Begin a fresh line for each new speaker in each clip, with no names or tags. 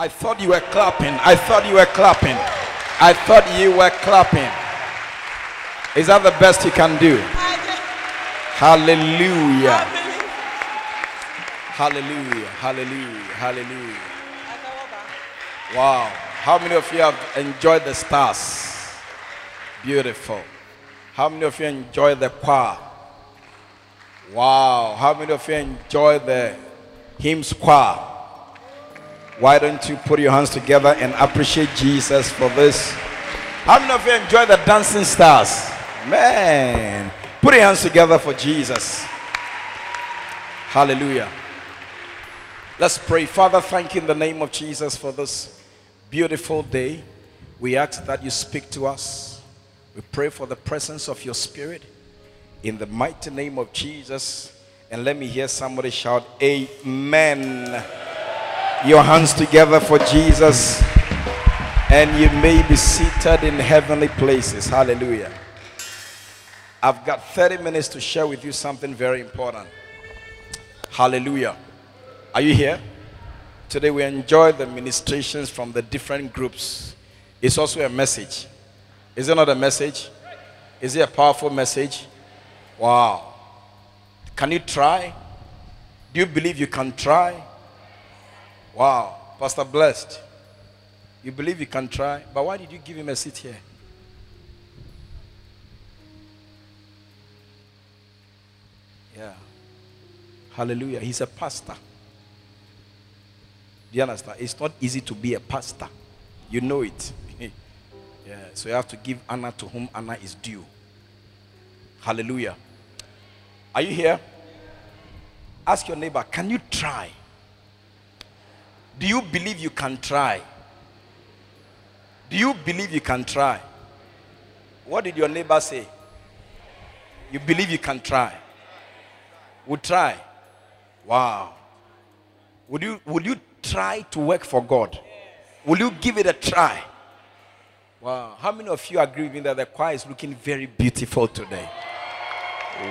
I thought you were clapping. I thought you were clapping. I thought you were clapping. Is that the best you can do? Hallelujah. Hallelujah. Hallelujah. Hallelujah. Wow. How many of you have enjoyed the stars? Beautiful. How many of you enjoy the choir? Wow. How many of you enjoy the hymns choir? Why don't you put your hands together and appreciate Jesus for this? How many of you enjoy the dancing stars? Man, put your hands together for Jesus. Hallelujah. Let's pray. Father, thank you in the name of Jesus for this beautiful day. We ask that you speak to us. We pray for the presence of your spirit in the mighty name of Jesus. And let me hear somebody shout, Amen. Your hands together for Jesus, and you may be seated in heavenly places. Hallelujah. I've got 30 minutes to share with you something very important. Hallelujah. Are you here? Today we enjoy the ministrations from the different groups. It's also a message. Is it not a message? Is it a powerful message? Wow. Can you try? Do you believe you can try? Wow. Pastor Blessed. You believe you can try, but why did you give him a seat here? Yeah. Hallelujah. He's a pastor. Do you understand? It's not easy to be a pastor. You know it. yeah. So you have to give honor to whom honor is due. Hallelujah. Are you here? Ask your neighbor, can you try? Do you believe you can try? Do you believe you can try? What did your neighbor say? You believe you can try? Would try? Wow. Would you would you try to work for God? Will you give it a try? Wow. How many of you agree with me that the choir is looking very beautiful today?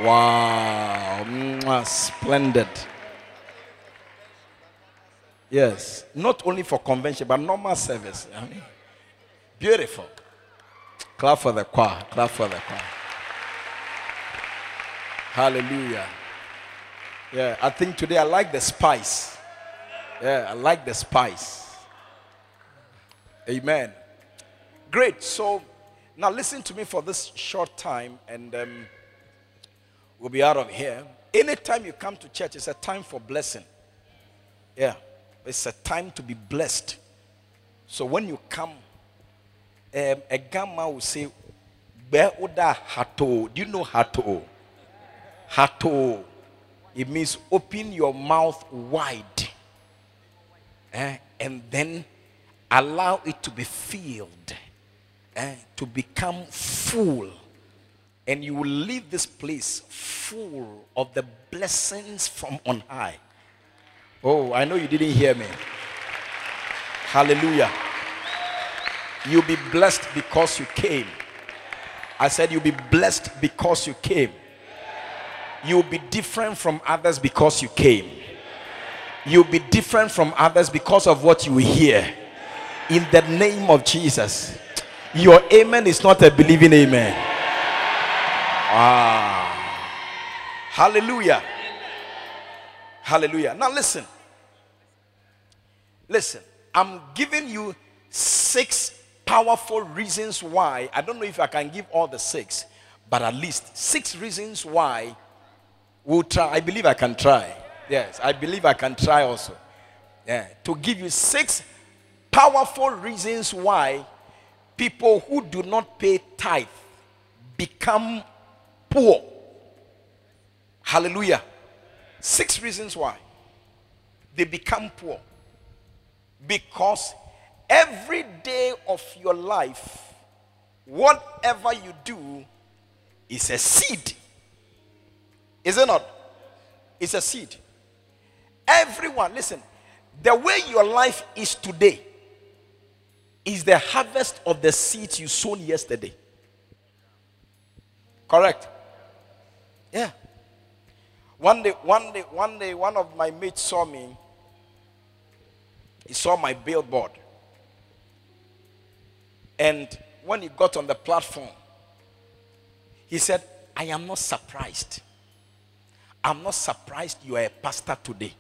Wow. Mwah, splendid. Yes. Not only for convention, but normal service. I mean, beautiful. Clap for the choir. Clap for the choir. Hallelujah. Yeah, I think today I like the spice. Yeah, I like the spice. Amen. Great. So now listen to me for this short time and um, we'll be out of here. Anytime you come to church, it's a time for blessing. Yeah. It's a time to be blessed. So when you come, um, a gamma will say, Beoda hato. Do you know hato? Hato. It means open your mouth wide. Eh? And then allow it to be filled. Eh? To become full. And you will leave this place full of the blessings from on high. Oh, I know you didn't hear me. Hallelujah. You'll be blessed because you came. I said you'll be blessed because you came. You'll be different from others because you came. You'll be different from others because of what you hear. In the name of Jesus. Your amen is not a believing amen. Wow. Hallelujah. Hallelujah. Now listen. Listen. I'm giving you six powerful reasons why. I don't know if I can give all the six, but at least six reasons why we'll try. I believe I can try. Yes, I believe I can try also. Yeah. To give you six powerful reasons why people who do not pay tithe become poor. Hallelujah. Six reasons why they become poor. Because every day of your life, whatever you do is a seed. Is it not? It's a seed. Everyone, listen, the way your life is today is the harvest of the seeds you sown yesterday. Correct? Yeah. One day, one day, one day, one of my mates saw me He saw my billboard. And when he got on the platform, he said, I am not surprised. I'm not surprised you are a pastor today.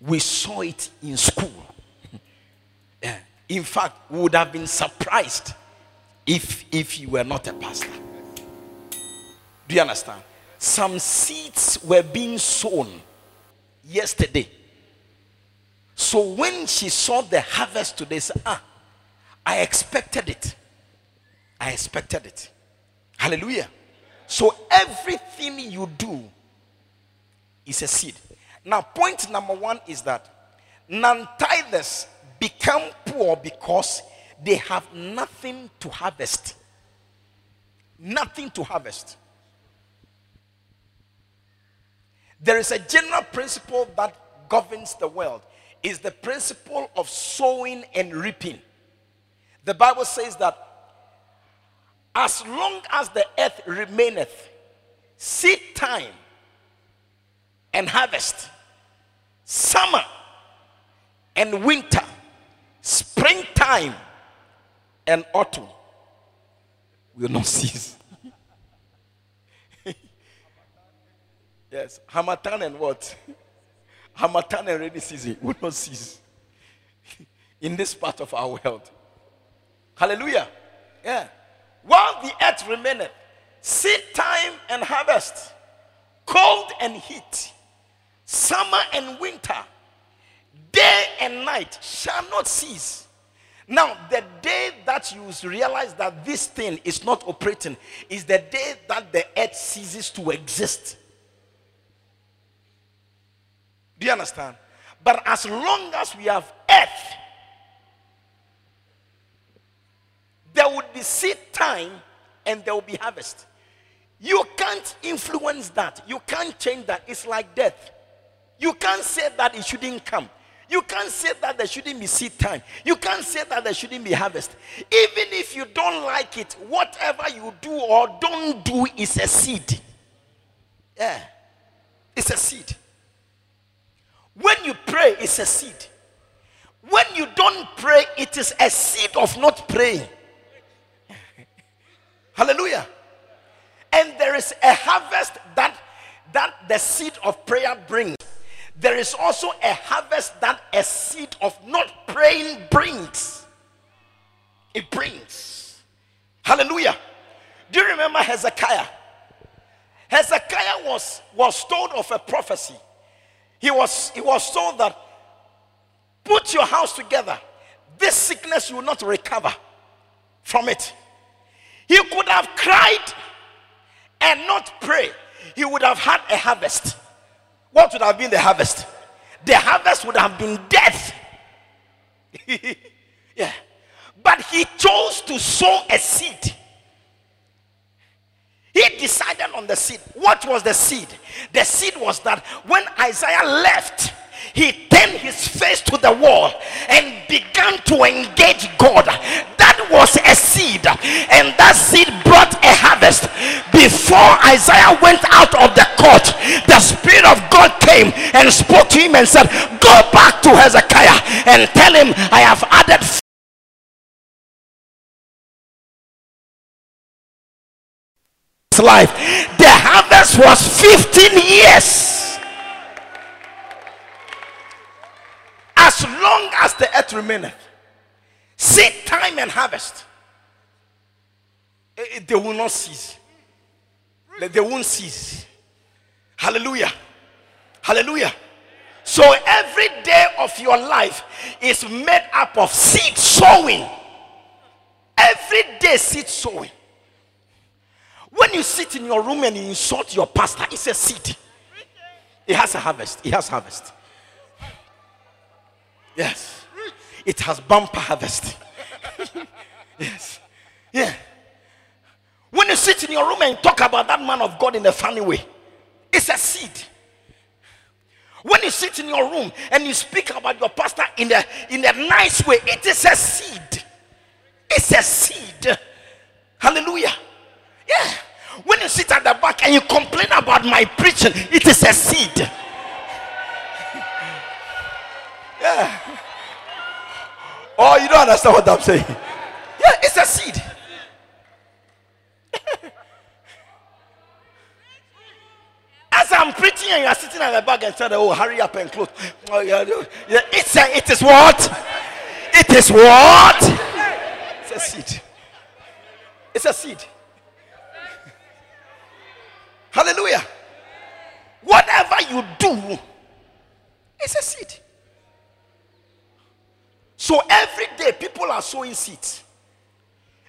We saw it in school. yeah. In fact, we would have been surprised if, if you were not a pastor. Do you understand? Some seeds were being sown yesterday. So when she saw the harvest today, said, ah, I expected it. I expected it. Hallelujah. So everything you do is a seed. Now, point number one is that non-tithers become poor because they have nothing to harvest. Nothing to harvest. There is a general principle that governs the world. Is the principle of sowing and reaping. The Bible says that as long as the earth remaineth, seed time and harvest, summer and winter, springtime and autumn will not cease. Yes, Harmattan and what? Harmattan and rainy season will not cease in this part of our world. Hallelujah. Yeah. While the earth remaineth, seed time and harvest, cold and heat, summer and winter, day and night shall not cease. Now, the day that you realize that this thing is not operating is the day that the earth ceases to exist. Do you understand? But as long as we have earth, there will be seed time and there will be harvest. You can't influence that. You can't change that. It's like death. You can't say that it shouldn't come. You can't say that there shouldn't be seed time. You can't say that there shouldn't be harvest. Even if you don't like it, whatever you do or don't do is a seed. Yeah. It's a seed. When you pray, it's a seed. When you don't pray, it is a seed of not praying. Hallelujah. And there is a harvest that that the seed of prayer brings. There is also a harvest that a seed of not praying brings. It brings. Hallelujah. Do you remember Hezekiah? Hezekiah was, was told of a prophecy. He was, he was told that put your house together. This sickness will not recover from it. He could have cried and not pray. He would have had a harvest. What would have been the harvest? The harvest would have been death. yeah. But he chose to sow a seed. He decided on the seed. What was the seed? The seed was that when Isaiah left, he turned his face to the wall and began to engage God. That was a seed, and that seed brought a harvest. Before Isaiah went out of the court, the Spirit of God came and spoke to him and said, Go back to Hezekiah and tell him, I have added life. The harvest was 15 years. as long as the earth remaineth, seed time and harvest, eh, eh, they will not cease. They won't cease. Hallelujah. Hallelujah. So every day of your life is made up of seed sowing. Every day, seed sowing. When you sit in your room and you insult your pastor, it's a seed. It has a harvest. It has harvest. Yes. It has bumper harvest. yes. Yeah. When you sit in your room and talk about that man of God in a funny way, it's a seed. When you sit in your room and you speak about your pastor in a in a nice way, it is a seed. It's a seed. Hallelujah. Yeah. When you sit at the back and you complain about my preaching, it is a seed. Yeah. Oh, you don't understand what I'm saying? Yeah, it's a seed. As I'm preaching and you are sitting at the back and saying, Oh, hurry up and close. Oh, yeah, yeah. It's a, it is what? It is what? It's a seed. It's a seed. Hallelujah. Whatever you do, it's a seed. So every day people are sowing seeds.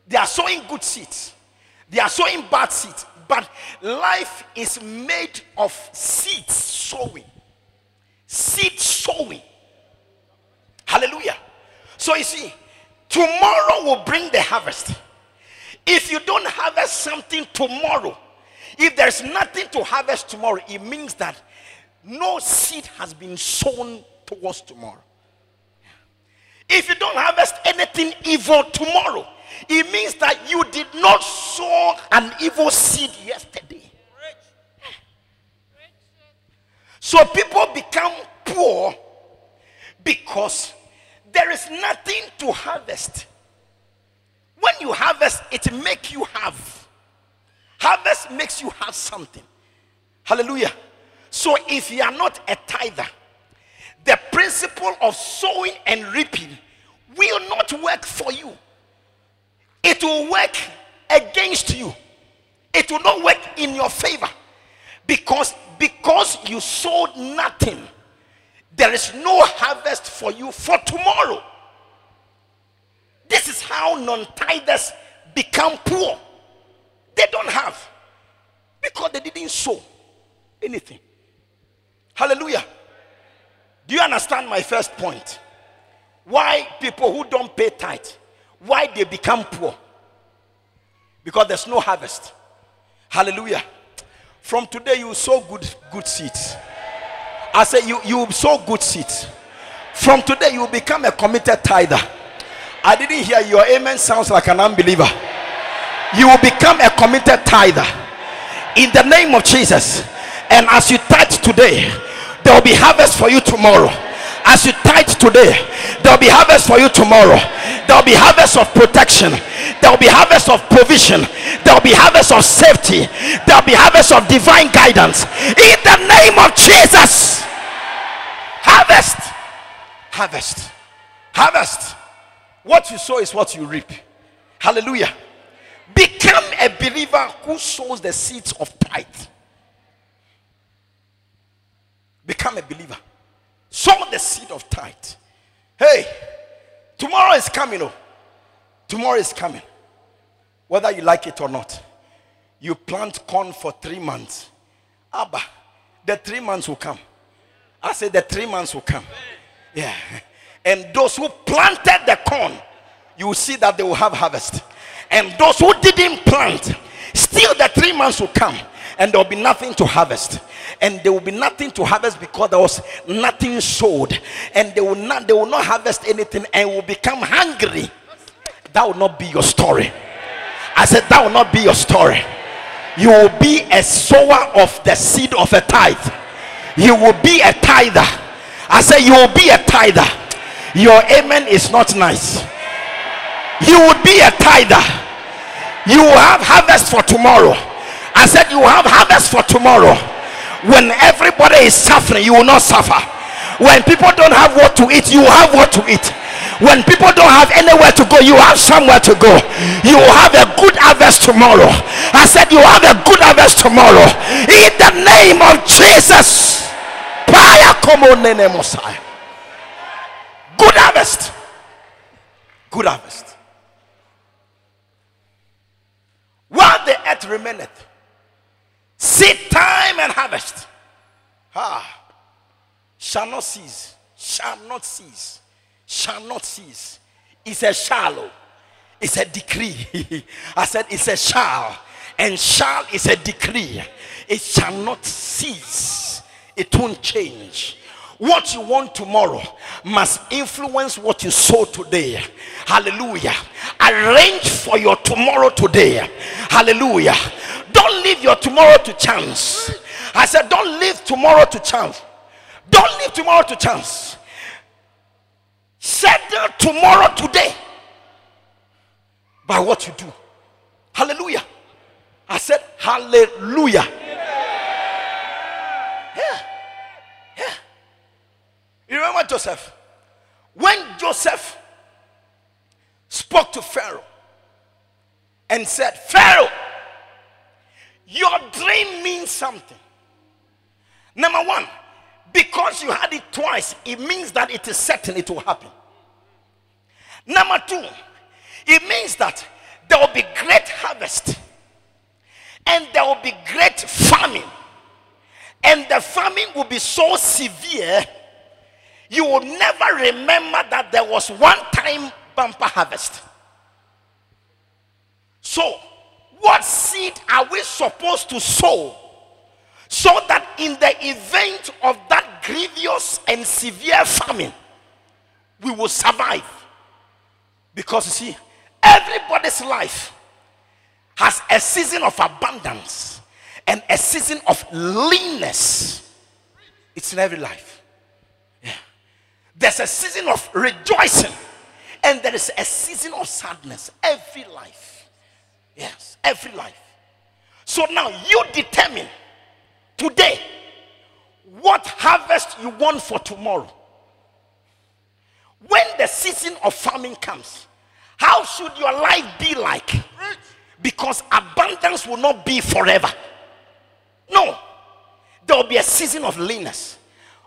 They are sowing good seeds. They are sowing bad seeds. But life is made of seed sowing. Seed sowing. Hallelujah. So you see, tomorrow will bring the harvest. If you don't harvest something tomorrow, if there's nothing to harvest tomorrow, it means that no seed has been sown towards tomorrow. If you don't harvest anything evil tomorrow, it means that you did not sow an evil seed yesterday. So people become poor because there is nothing to harvest. When you harvest, it makes you have. Harvest makes you have something. Hallelujah. So if you are not a tither, the principle of sowing and reaping will not work for you. It will work against you. It will not work in your favor. Because because you sowed nothing, there is no harvest for you for tomorrow. This is how non-tithers become poor. They don't have because they didn't sow anything. Hallelujah. Do you understand my first point? Why people who don't pay tithe, why they become poor? Because there's no harvest. Hallelujah. From today you sow good good seeds. I say you you sow good seeds. From today you become a committed tither. I didn't hear your amen sounds like an unbeliever. You will become a committed tither in the name of Jesus. And as you tithe today, there will be harvest for you tomorrow. As you tithe today, there will be harvest for you tomorrow. There will be harvest of protection. There will be harvest of provision. There will be harvest of safety. There will be harvest of divine guidance. In the name of Jesus. Harvest. Harvest. Harvest. What you sow is what you reap. Hallelujah. Become a believer who sows the seeds of tithe. Become a believer. Sow the seed of tithe. Hey, tomorrow is coming. Oh, tomorrow is coming. Whether you like it or not, you plant corn for three months. Abba, the three months will come. I said the three months will come. Yeah. And those who planted the corn, you will see that they will have harvest. And those who didn't plant, still the three months will come and there will be nothing to harvest. And there will be nothing to harvest because there was nothing sowed. And they will not they will not harvest anything and will become hungry. That will not be your story. I said that will not be your story. You will be a sower of the seed of a tithe. You will be a tither. I said you will be a tither. Your amen is not nice you will be a tither you will have harvest for tomorrow I said, You will have harvest for tomorrow. When everybody is suffering, you will not suffer. When people don't have what to eat, you have what to eat. When people don't have anywhere to go, you have somewhere to go. You will have a good harvest tomorrow. I said, You have a good harvest tomorrow. In the name of Jesus. Good harvest. Good harvest. Remaineth, seed time and harvest ah, shall not cease, shall not cease, shall not cease. It's a shallow, it's a decree. I said it's a shall, and shall is a decree. It shall not cease, it won't change. What you want tomorrow must influence what you sow today. Hallelujah. Arrange for your tomorrow today. Hallelujah. Don't leave your tomorrow to chance. I said, don't leave tomorrow to chance. Don't leave tomorrow to chance. Settle tomorrow today by what you do. Hallelujah. I said, Hallelujah. You remember Joseph? When Joseph spoke to Pharaoh and said, Pharaoh, your dream means something. Number one, because you had it twice, it means that it is certain it will happen. Number two, it means that there will be great harvest and there will be great famine. And the famine will be so severe, you will never remember that there was one time bumper harvest. So, what seed are we supposed to sow so that in the event of that grievous and severe famine, we will survive? Because you see, everybody's life has a season of abundance and a season of leanness. It's in every life. There's a season of rejoicing and there is a season of sadness. Every life. Yes, every life. So now you determine today what harvest you want for tomorrow. When the season of farming comes, how should your life be like? Because abundance will not be forever. No, there will be a season of leanness.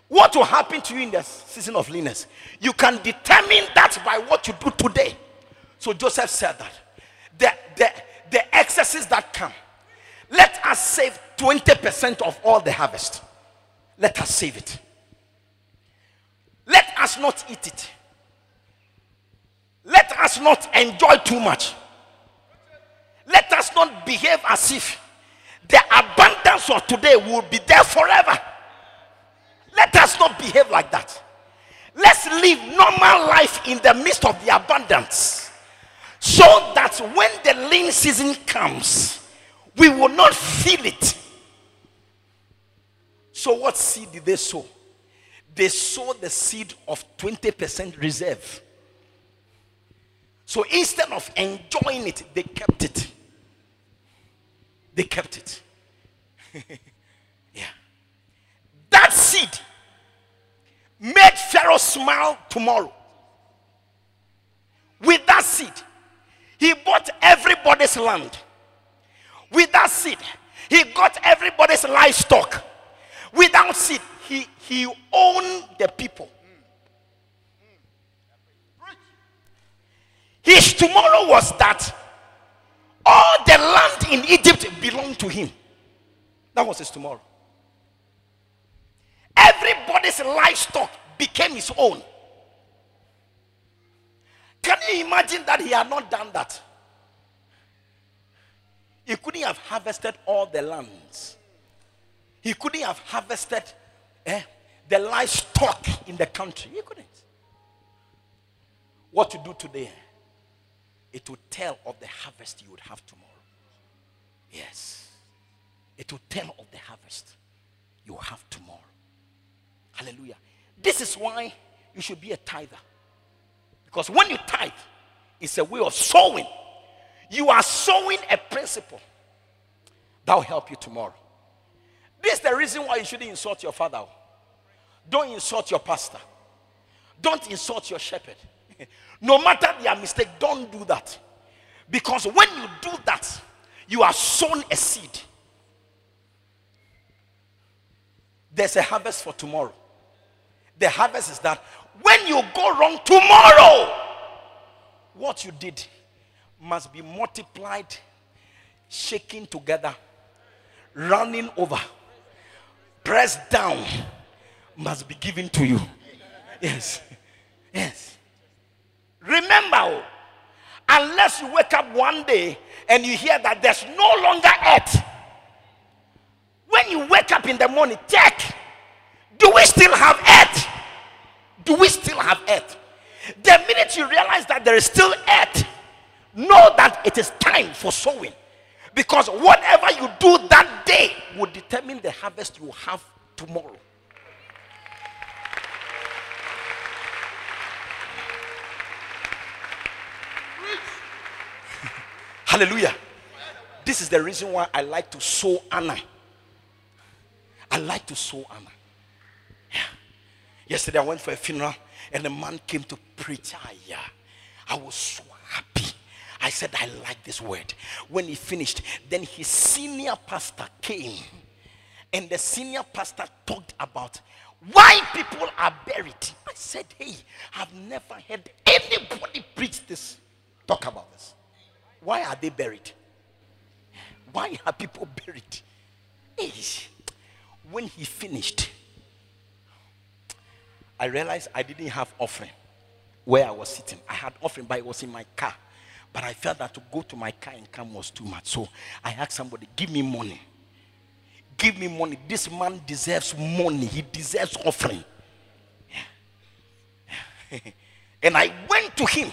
What will happen to you in the season of leanness? You can determine that by what you do today. So Joseph said that the, the, the excesses that come, let us save 20% of all the harvest. Let us save it. Let us not eat it. Let us not enjoy too much. Let us not behave as if the abundance of today will be there forever. Let us not behave like that. Let's live normal life in the midst of the abundance so that when the lean season comes, we will not feel it. So, what seed did they sow? They sowed the seed of 20% reserve. So instead of enjoying it, they kept it. They kept it. yeah. That seed made Pharaoh smile tomorrow. With that seed, he bought everybody's land. With that seed, he got everybody's livestock. Without seed, he, he owned the people. His tomorrow was that all the land in Egypt belonged to him. That was his tomorrow. Everybody's livestock became his own. Can you imagine that he had not done that? He couldn't have harvested all the lands. He couldn't have harvested eh, the livestock in the country. He couldn't. What you do today? it will tell of the harvest you would have tomorrow. Yes. It will tell of the harvest you have tomorrow. Hallelujah. This is why you should be a tither. Because when you tithe, it's a way of sowing. You are sowing a principle that will help you tomorrow. This is the reason why you shouldn't insult your father. Don't insult your pastor. Don't insult your shepherd. No matter their mistake, don't do that. Because when you do that, you are sown a seed. There's a harvest for tomorrow. The harvest is that when you go wrong tomorrow, what you did must be multiplied, shaken together, running over, pressed down, must be given to you. Yes. Yes. Remember, oh, unless you wake up one day and you hear that there's no longer earth. When you wake up in the morning, check. Do we still have earth? Do we still have earth? The minute you realize that there is still earth, know that it is time for sowing. Because whatever you do that day will determine the harvest you have tomorrow. Hallelujah. This is the reason why I like to sow Anna. I like to sow Anna. Yesterday I went for a funeral and a man came to preach. Ah. I was so happy. I said, I like this word. When he finished, then his senior pastor came and the senior pastor talked about why people are buried. I said, Hey, I've never heard anybody preach this. Talk about this. Why are they buried? Why are people buried? Hey, when he finished, I realized I didn't have offering where I was sitting. I had offering, but it was in my car. But I felt that to go to my car and come was too much. So I asked somebody, give me money. Give me money. This man deserves money. He deserves offering. and I went to him.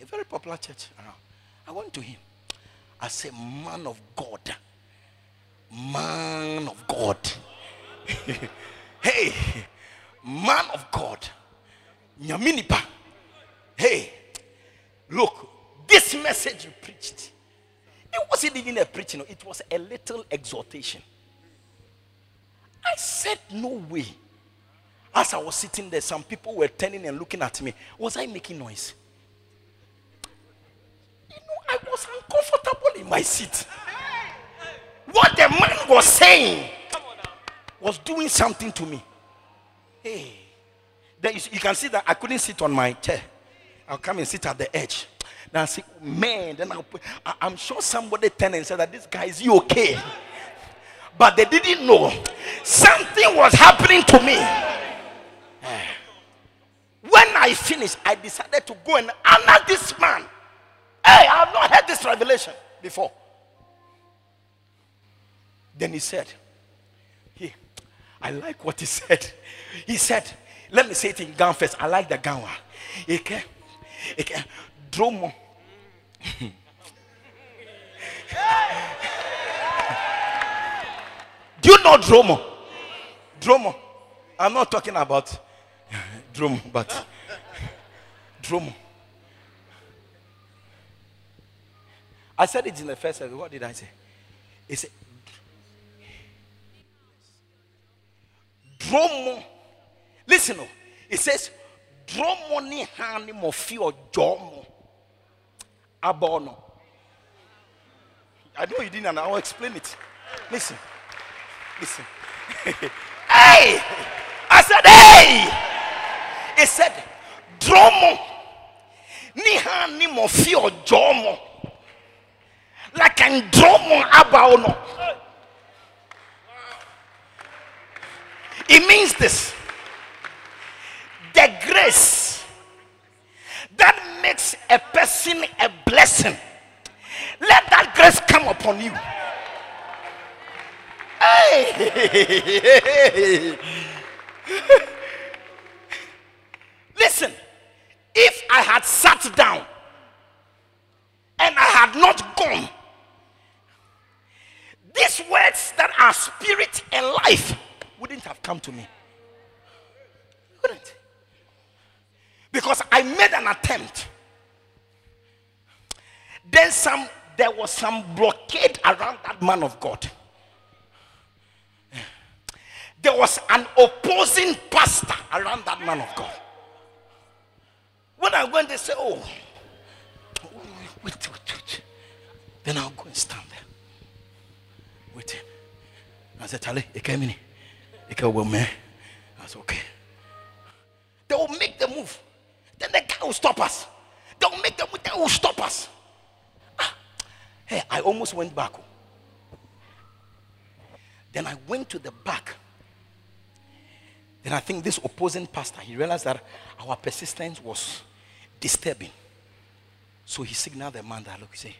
a very popular church I went to him. I said, Man of God. Man of God. hey, man of God. Nyaminipa. Hey, look, this message you preached it wasn't even a preaching, it was a little exhortation. I said, No way. As I was sitting there, some people were turning and looking at me. Was I making noise? You know, I was uncomfortable in my seat. What the man was saying was doing something to me. Hey, there you, you can see that I couldn't sit on my chair. I'll come and sit at the edge. Then I say, man, then I'll I, I'm sure somebody turned and said that this guy is you okay? But they didn't know something was happening to me. When I finished, I decided to go and honor this man. Hey, I have not heard this revelation before. Then he said, I like what he said. He said, Let me say it in Ghana first. I like the Ghana. Ike, Ike, Dromo. Do you know Dromo? Dromo. I'm not talking about Dromo, but Dromo. I said it in the first service. What did I say? He said, Dromo. Listen, oh. it says, Dromo ni hani mo fi ojomo. Abono. I know you didn't, and I'll explain it. Listen. Listen. hey! I said, hey! He said, Dromo. Ni hani mo fi ojomo. Like an dromo abaono. It means this the grace that makes a person a blessing. Let that grace come upon you. Hey! Listen, if I had sat down and I had not gone, these words that are spirit and life wouldn't have come to me. Wouldn't. Because I made an attempt. Then some there was some blockade around that man of God. There was an opposing pastor around that man of God. When I went, they said, Oh, wait, wait, wait. Then I'll go and stand there. Waiting. I said, Charlie, you came in. You came with me. that's Okay. They will make the move. Then the guy will stop us. They will make the move. They will stop us. Ah. Hey, I almost went back. Then I went to the back. Then I think this opposing pastor, he realized that our persistence was disturbing. So he signaled the man that, look, he say,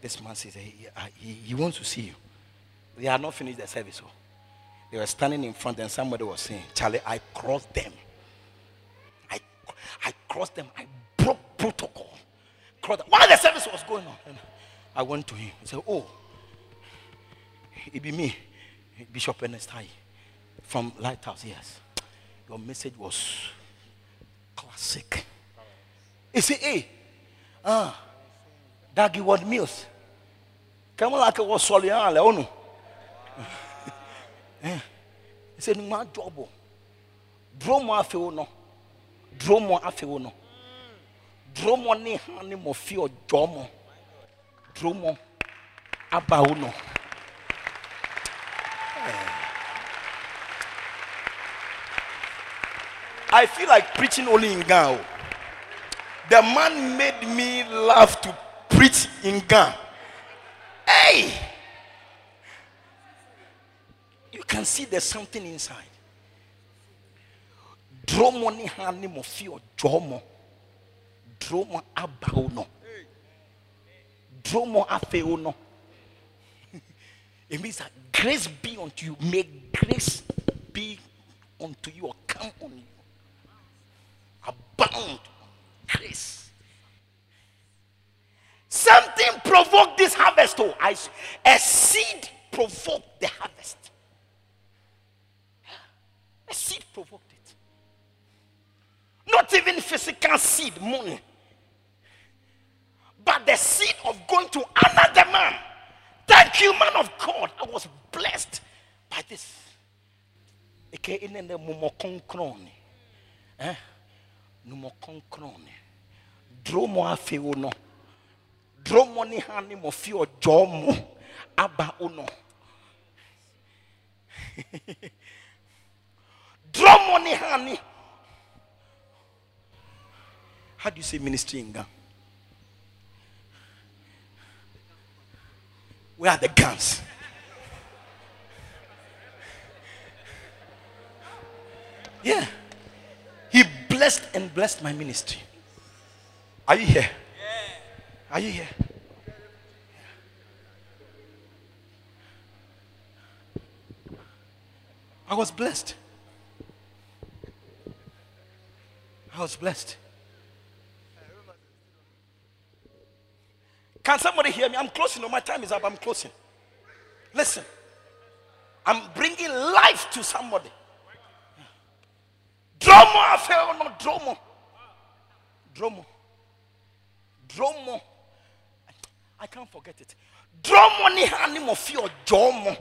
this man says he, he, he wants to see you. They had not finished the service. So they were standing in front and somebody was saying, Charlie, I crossed them. I, I crossed them. I broke protocol. Crossed them. While the service was going on, and I went to him. He said, oh, it be me, Bishop Ernest High from Lighthouse, yes. Your message was classic. He said, hey, ah, Dag Heward-Mills? Come on, like a was solian, Leono. He said, My job. Draw more afeo no. Draw more afeo no. Draw more ne honey mo feel jomo. Draw more about no. I feel like preaching only in Ghana. The man made me laugh to preach in Ghana. Hey! You can see there's something inside. Dromo ni hani mo fio dromo. Dromo abao no. Dromo afeo no. It means that grace be unto you. May grace be unto you or come on you. Abound grace. Something provoked this harvest. Oh, I, a seed provoked the harvest. A seed provoked it. Not even physical seed, money. But the seed of going to another man. Thank you, man of God. I was blessed by this. Eh? Dromo afe uno. Dromo ni hani mo fi ojo mo. Aba uno. Dromo money, honey. How do you say ministry in Ghana? Where are the guns? Yeah. He blessed and blessed my ministry. Are you here? Are you here? I was blessed. I was blessed. Can somebody hear me? I'm closing. No, my time is up. I'm closing. Listen. I'm bringing life to somebody. Dromo afeo no dromo. Dromo. Dromo. I can't forget it. Dromo ni hani mo fio jomo.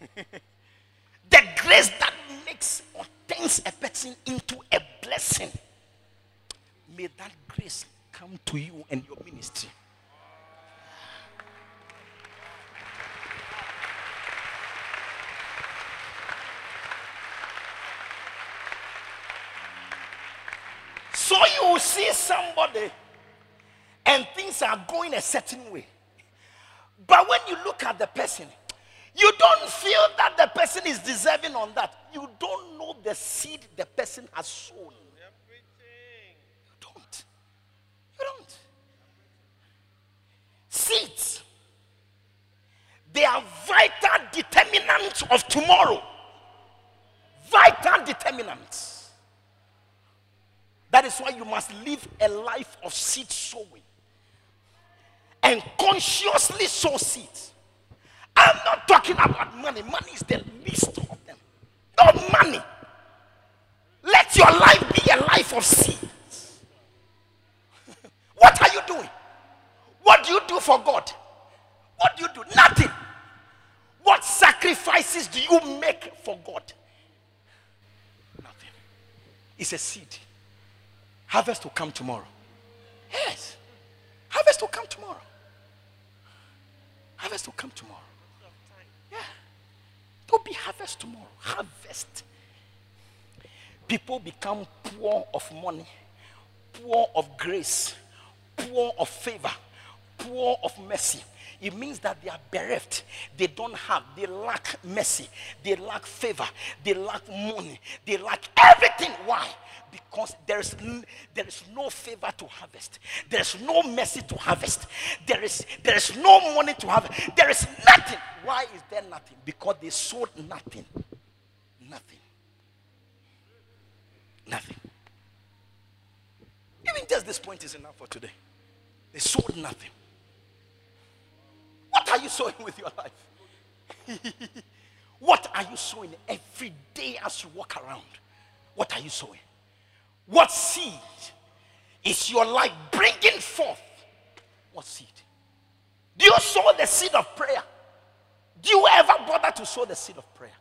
The grace that makes turns a person into a blessing. May that grace come to you and your ministry. So you see somebody and things are going a certain way. But when you look at the person, you don't feel that the person is deserving on that. You don't know the seed the person has sown. You don't. You don't. Seeds. They are vital determinants of tomorrow. Vital determinants. That is why you must live a life of seed sowing and consciously sow seeds. I'm not talking about money. Money is the least of them. Not money. Let your life be a life of seeds. what are you doing? What do you do for God? What do you do? Nothing. What sacrifices do you make for God? Nothing. It's a seed. Harvest will come tomorrow. Yes. Harvest will come tomorrow. Harvest will come tomorrow. There'll be harvest tomorrow. Harvest. People become poor of money, poor of grace, poor of favor, poor of mercy. It means that they are bereft. They don't have, they lack mercy, they lack favor, they lack money, they lack everything. Why? Because there is, there is no favor to harvest, there is no mercy to harvest, there is, there is no money to harvest, there is nothing. Why is there nothing? Because they sold nothing. Nothing. Nothing. Even just this point is enough for today. They sold nothing. What are you sowing with your life? what are you sowing every day as you walk around? What are you sowing? What seed is your life bringing forth What seed? Do you sow the seed of prayer? Do you ever bother to sow the seed of prayer?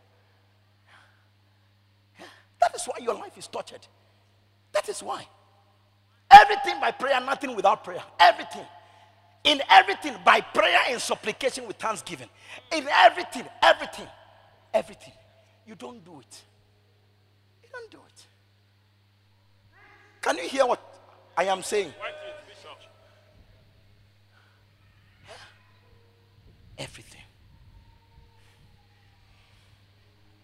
That is why your life is tortured. That is why. Everything by prayer, nothing without prayer. Everything. In everything, by prayer and supplication with thanksgiving. In everything, everything, everything. You don't do it. You don't do it. Can you hear what I am saying? Everything.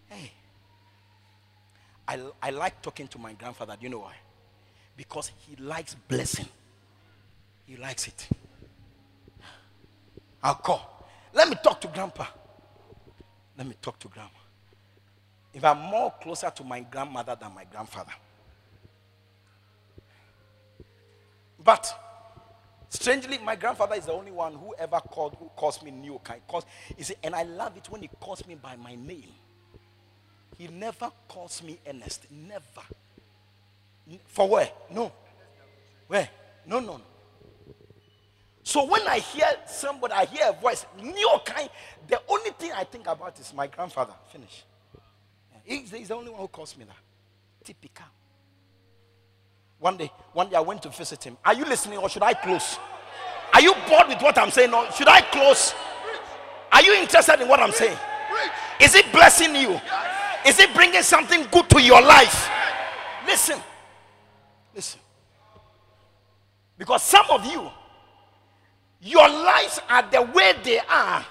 Hey. I, I like talking to my grandfather. Do you know why? Because he likes blessing. He likes it. I'll call. Let me talk to grandpa. Let me talk to grandma. If I'm more closer to my grandmother than my grandfather. But strangely, my grandfather is the only one who ever called who calls me new kind. Calls, you see, and I love it when he calls me by my name. He never calls me Ernest. Never. For where? No. Where? No, no, no. So when I hear somebody, I hear a voice, new kind, the only thing I think about is my grandfather. Finish. He's, he's the only one who calls me that. Typical. One day, one day I went to visit him. Are you listening or should I close? Are you bored with what I'm saying or should I close? Are you interested in what I'm saying? Is it blessing you? Is it bringing something good to your life? Listen. Listen. Because some of you, your lives are the way they are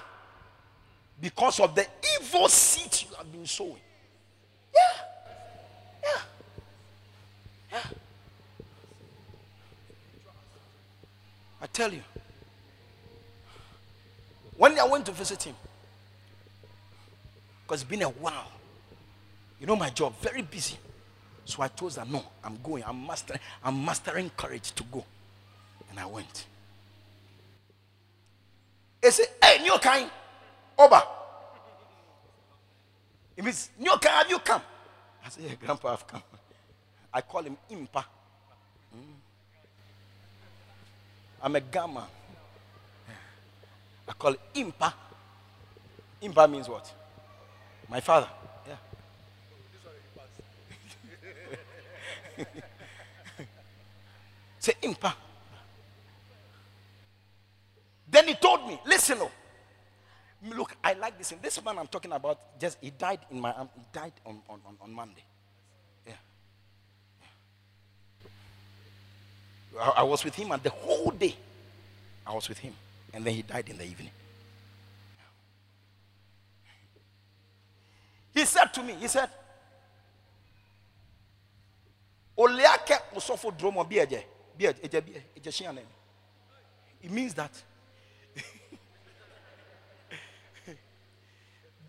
because of the evil seeds you have been sowing. Yeah. Yeah. Yeah. I tell you. When I went to visit him. Because it's been a while. You know my job, very busy. So I told her, no, I'm going. I'm mastering, I'm mastering courage to go. And I went. He said, hey, new kind, over. It means, new kind, have you come? I said, yeah, grandpa, I've come. I call him Impa. Mm. I'm a gamma. I call Impa. Impa means what? My father. Yeah. Say Impa. Then he told me, listen, oh, look, I like this. And this man I'm talking about, just he died in my arm. He died on, on, on, on Monday. Yeah. yeah. I, I was with him and the whole day I was with him. And then he died in the evening. He said to me, he said. It means that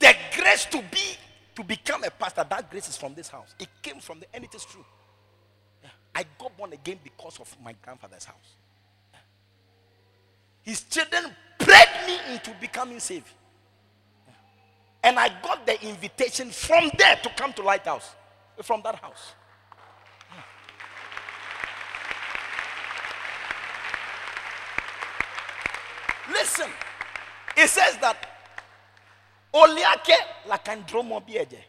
the grace to be, to become a pastor, that grace is from this house. It came from the, and it is true. I got born again because of my grandfather's house. His children prayed me into becoming saved. And I got the invitation from there to come to Lighthouse, from that house. Listen, it says that Oliake lakandromo bieje.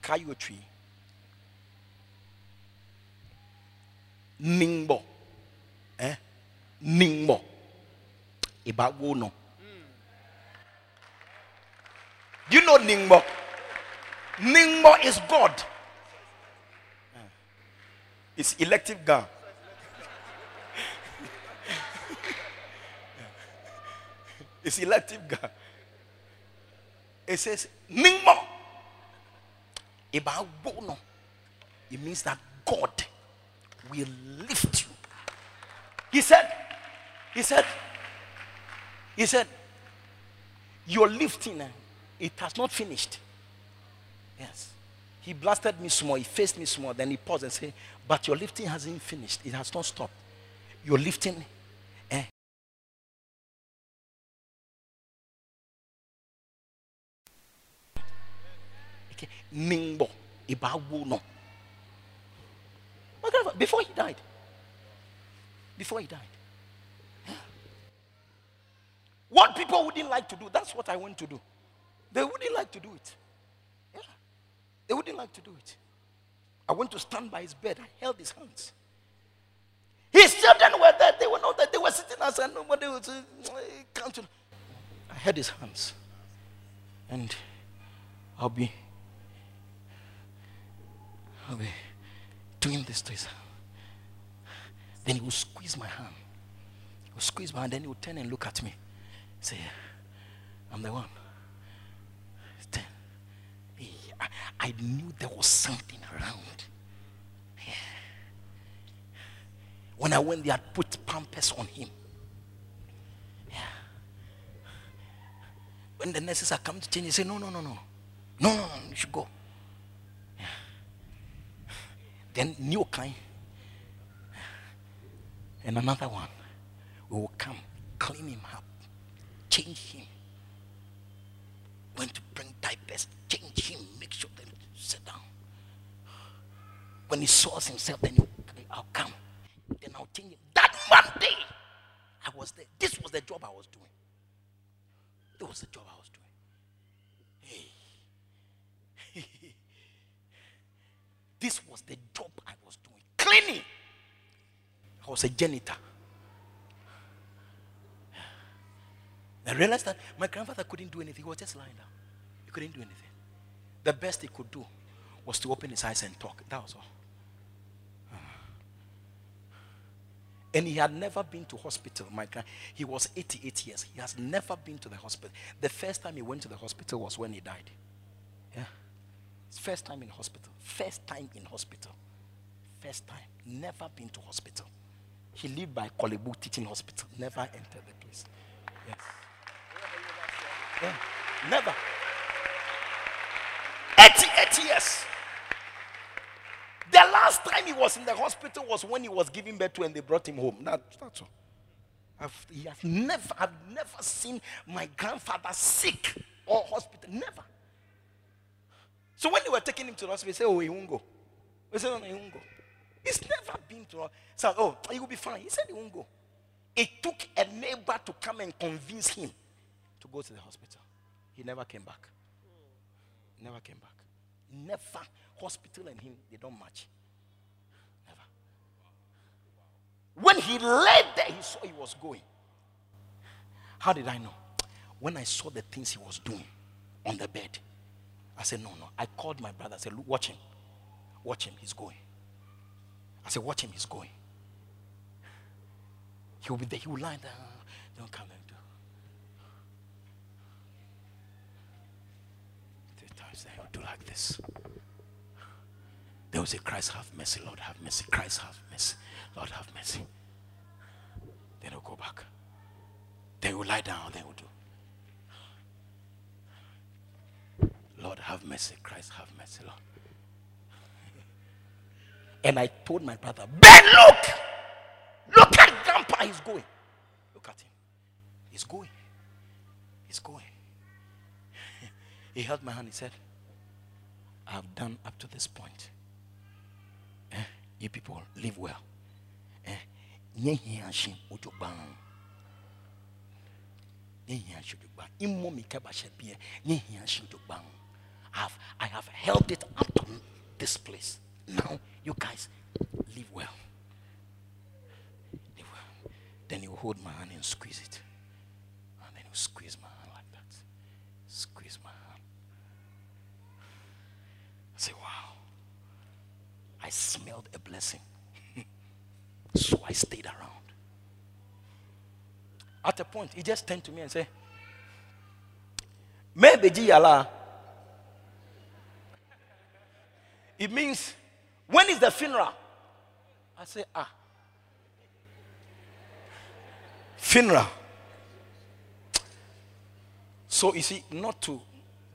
Kayotri. Ningbo. Eh? Ningbo. Ibawo no. Do you know Ningbo? Ningbo is God. It's elective God. It's elective God. It says Ningmo. It means that God will lift you. He said, He said, He said, Your lifting, eh, it has not finished. Yes. He blasted me small, he faced me small, then he paused and said, But your lifting hasn't finished. It has not stopped. Your lifting, Ibawo no. My never, before he died. Before he died. What people wouldn't like to do, that's what I want to do. They wouldn't like to do it. Yeah. They wouldn't like to do it. I went to stand by his bed. I held his hands. His children were there. They were not there. They were sitting outside. Nobody was counting. I held his hands. And I'll be, I'll be doing this to his hand. Then he will squeeze my hand. He will squeeze my hand. Then he will turn and look at me. Say, I'm the one. I, I knew there was something around. Yeah. When I went, they had put pampers on him. Yeah. When the nurses are coming to change, they say, No, no, no, no. No, no, no, you should go. Then new kind. And another one. We will come, clean him up, change him. Went to bring diapers, change him, make sure that sit down. When he saws himself, then I'll come. Then I'll change him. That Monday, I was there. This was the job I was doing. This was the job I was doing. Hey. This was the job I was doing. Cleaning. I was a janitor. I realized that my grandfather couldn't do anything. He was just lying down. He couldn't do anything. The best he could do was to open his eyes and talk. That was all. And he had never been to hospital. My grand, he was 88 years. He has never been to the hospital. The first time he went to the hospital was when he died. First time in hospital. First time in hospital. First time. Never been to hospital. He lived by Korle Bu Teaching Hospital. Never entered the place. Yes. Yeah. Never. 88 years. The last time he was in the hospital was when he was giving birth to and they brought him home. That, that's all. I've, has never, I've never seen my grandfather sick or hospital. Never. So when they were taking him to the hospital, they said, Oh, he won't go. We said, No, he won't go. He's never been to. So, oh, he will be fine. He said he won't go. It took a neighbor to come and convince him to go to the hospital. He never came back. Never came back. Never. Hospital and him, they don't match. Never. When he lay there, he saw he was going. How did I know? When I saw the things he was doing on the bed, I said, No, no. I called my brother. I said, Look, watch him. Watch him. He's going. I said, Watch him. He's going. He will be there. He will lie down. Don't come and do. Three times. Then he will do like this. They will say, Christ have mercy, Lord have mercy, Christ have mercy, Lord have mercy. Then they'll go back. They will lie down, they will do. Lord have mercy, Christ have mercy, Lord. And I told my brother, Ben, look! Look at Grandpa, he's going. Look at him. He's going. He's going. he held my hand, he said, I have done up to this point. Eh, you people live well. Eh, I've, I have held it up to this place. Now, you guys live well. Live well. Then you hold my hand and squeeze it. And then you squeeze my hand like that. Squeeze my hand. I say, wow. I smelled a blessing. so I stayed around. At a point, he just turned to me and said. It means, when is the funeral? I say, ah. Funeral. So you see, not to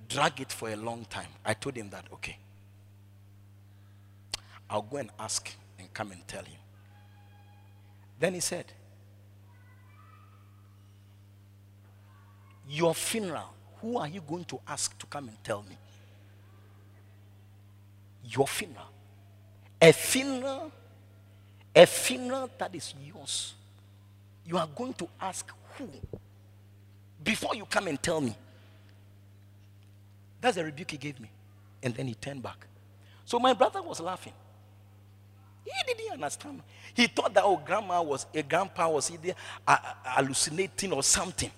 drag it for a long time, I told him that, okay, I'll go and ask and come and tell him. Then he said, Your funeral, who are you going to ask to come and tell me? Your funeral. A funeral A funeral that is yours. You are going to ask who before you come and tell me. That's the rebuke he gave me. And then he turned back. So my brother was laughing. He didn't understand. He thought that oh, grandma was a grandpa was either uh, hallucinating or something.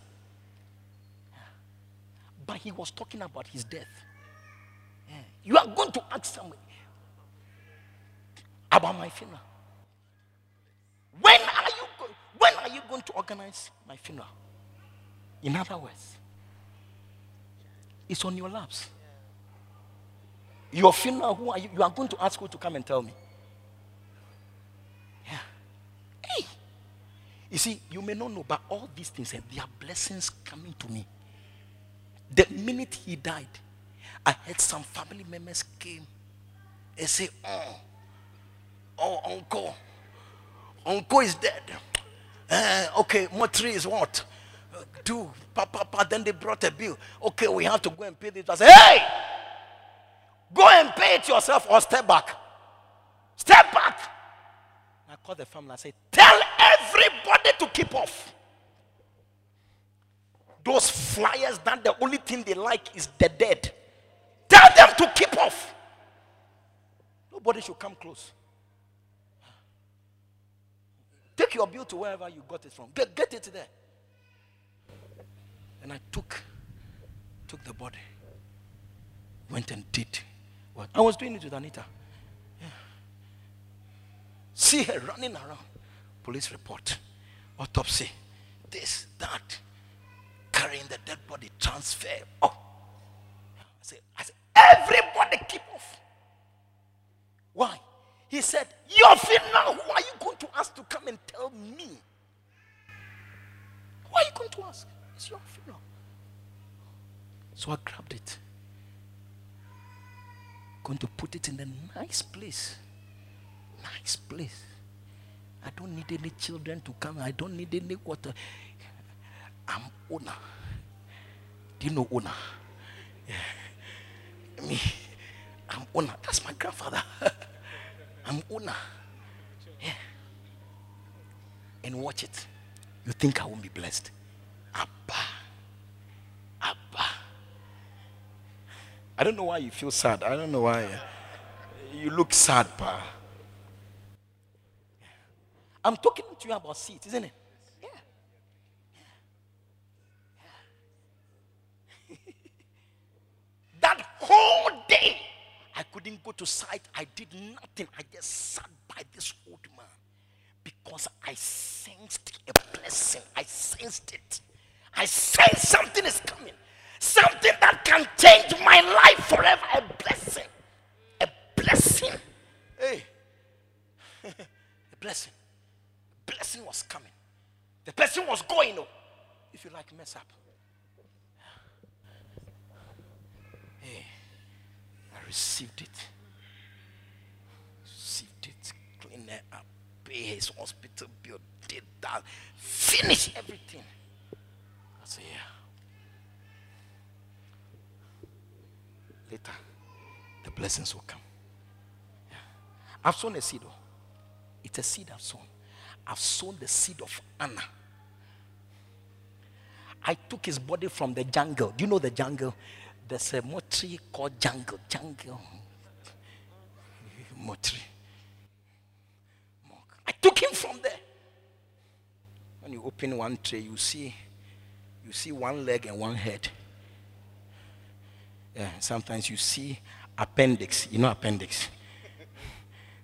But he was talking about his death. You are going to ask somebody about my funeral. When are you go- when are you going to organize my funeral? In other words, it's on your laps. Your funeral, who are you? You are going to ask who to come and tell me. Yeah. Hey. You see, you may not know, but all these things, and there are blessings coming to me. The minute he died, I had some family members came and say, Oh, oh, uncle, uncle is dead. Uh, okay, Motri is what? Uh, do, papa, papa. Then they brought a bill. Okay, we have to go and pay this. I said, Hey, go and pay it yourself or step back. Step back. I called the family. I said, Tell everybody to keep off. Those flyers that the only thing they like is the dead. Tell them to keep off. Nobody should come close. Take your bill to wherever you got it from. Get, get it there. And I took took the body. Went and did what I was doing it with Anita. Yeah. See her running around. Police report. Autopsy. This, that. Carrying the dead body. Transfer. Oh. I said, everybody keep off. Why? He said, Your funeral, who are you going to ask to come and tell me? Who are you going to ask? It's your funeral. So I grabbed it. Going to put it in a nice place. Nice place. I don't need any children to come. I don't need any water. I'm owner. Do you know owner? Yeah. Me, I'm owner. That's my grandfather. I'm owner. Yeah. And watch it. You think I won't be blessed? Abba. Abba. I don't know why you feel sad. I don't know why. You look sad, pa. I'm talking to you about seeds, isn't it? Yeah. Yeah. that whole day, Couldn't go to site. I did nothing. I just sat by this old man because I sensed a blessing. I sensed it. I sensed something is coming. Something that can change my life forever. A blessing. A blessing. Hey. a blessing. A blessing was coming. The blessing was going. Oh, if you like, mess up. Hey. I received it. Received it. Clean it up. Pay his hospital bill. Did that. Finish everything. I say, yeah. Later, the blessings will come. Yeah. I've sown a seed. Oh. It's a seed I've sown. I've sown the seed of Anna. I took his body from the jungle. Do you know the jungle? There's a mortuary called jungle. Jungle. Mortuary. I took him from there. When you open one tray, you see, you see one leg and one head. Yeah, sometimes you see appendix. You know appendix.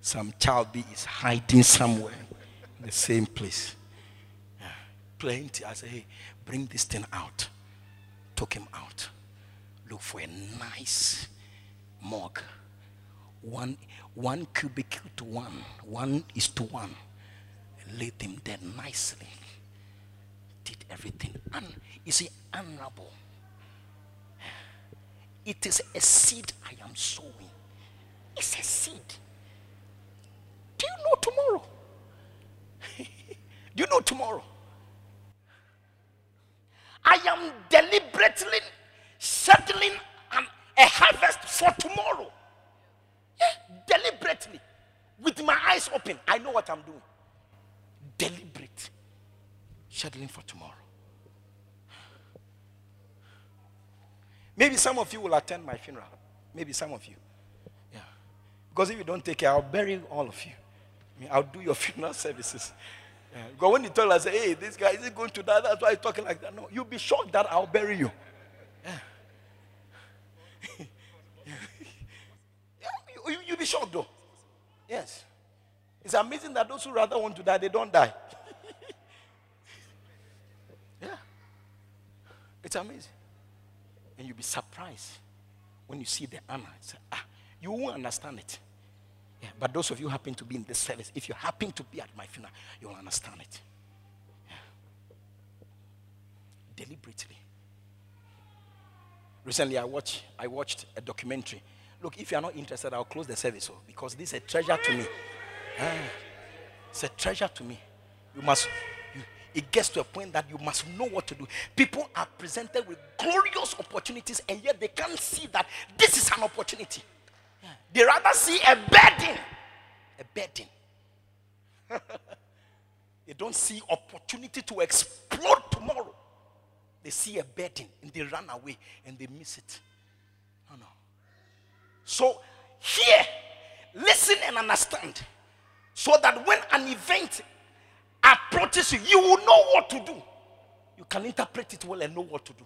Some child be is hiding somewhere in the same place. Yeah, plenty. I say, hey, bring this thing out. Took him out. Look for a nice mug. One one cubicle to one. One is to one. Laid him there nicely. Did everything. And you see, honorable. It is a seed I am sowing. It's a seed. Do you know tomorrow? Do you know tomorrow? I am deliberately settling an, a harvest for tomorrow. Yeah, deliberately. With my eyes open, I know what I'm doing. Deliberate. Scheduling for tomorrow. Maybe some of you will attend my funeral. Maybe some of you. Yeah. Because if you don't take care, I'll bury all of you. I mean, I'll do your funeral services. Yeah. Because when you tell us, hey, this guy is going to die, that's why he's talking like that. No, you'll be shocked that I'll bury you. Yeah. yeah. You, you'll be shocked though. Yes. It's amazing that those who rather want to die, they don't die. yeah. It's amazing. And you'll be surprised when you see the honor. Say, ah, you won't understand it. Yeah, but those of you who happen to be in this service, if you happen to be at my funeral, you'll understand it. Yeah. Deliberately. Recently, I watched, I watched a documentary. Look, if you are not interested, I'll close the service oh, because this is a treasure to me. Ah, it's a treasure to me. You must, you, it gets to a point that you must know what to do. People are presented with glorious opportunities, and yet they can't see that this is an opportunity. They rather see a burden. A burden. they don't see opportunity to explode tomorrow. They see a burden and they run away and they miss it. So, here, listen and understand. So that when an event approaches you, you will know what to do. You can interpret it well and know what to do.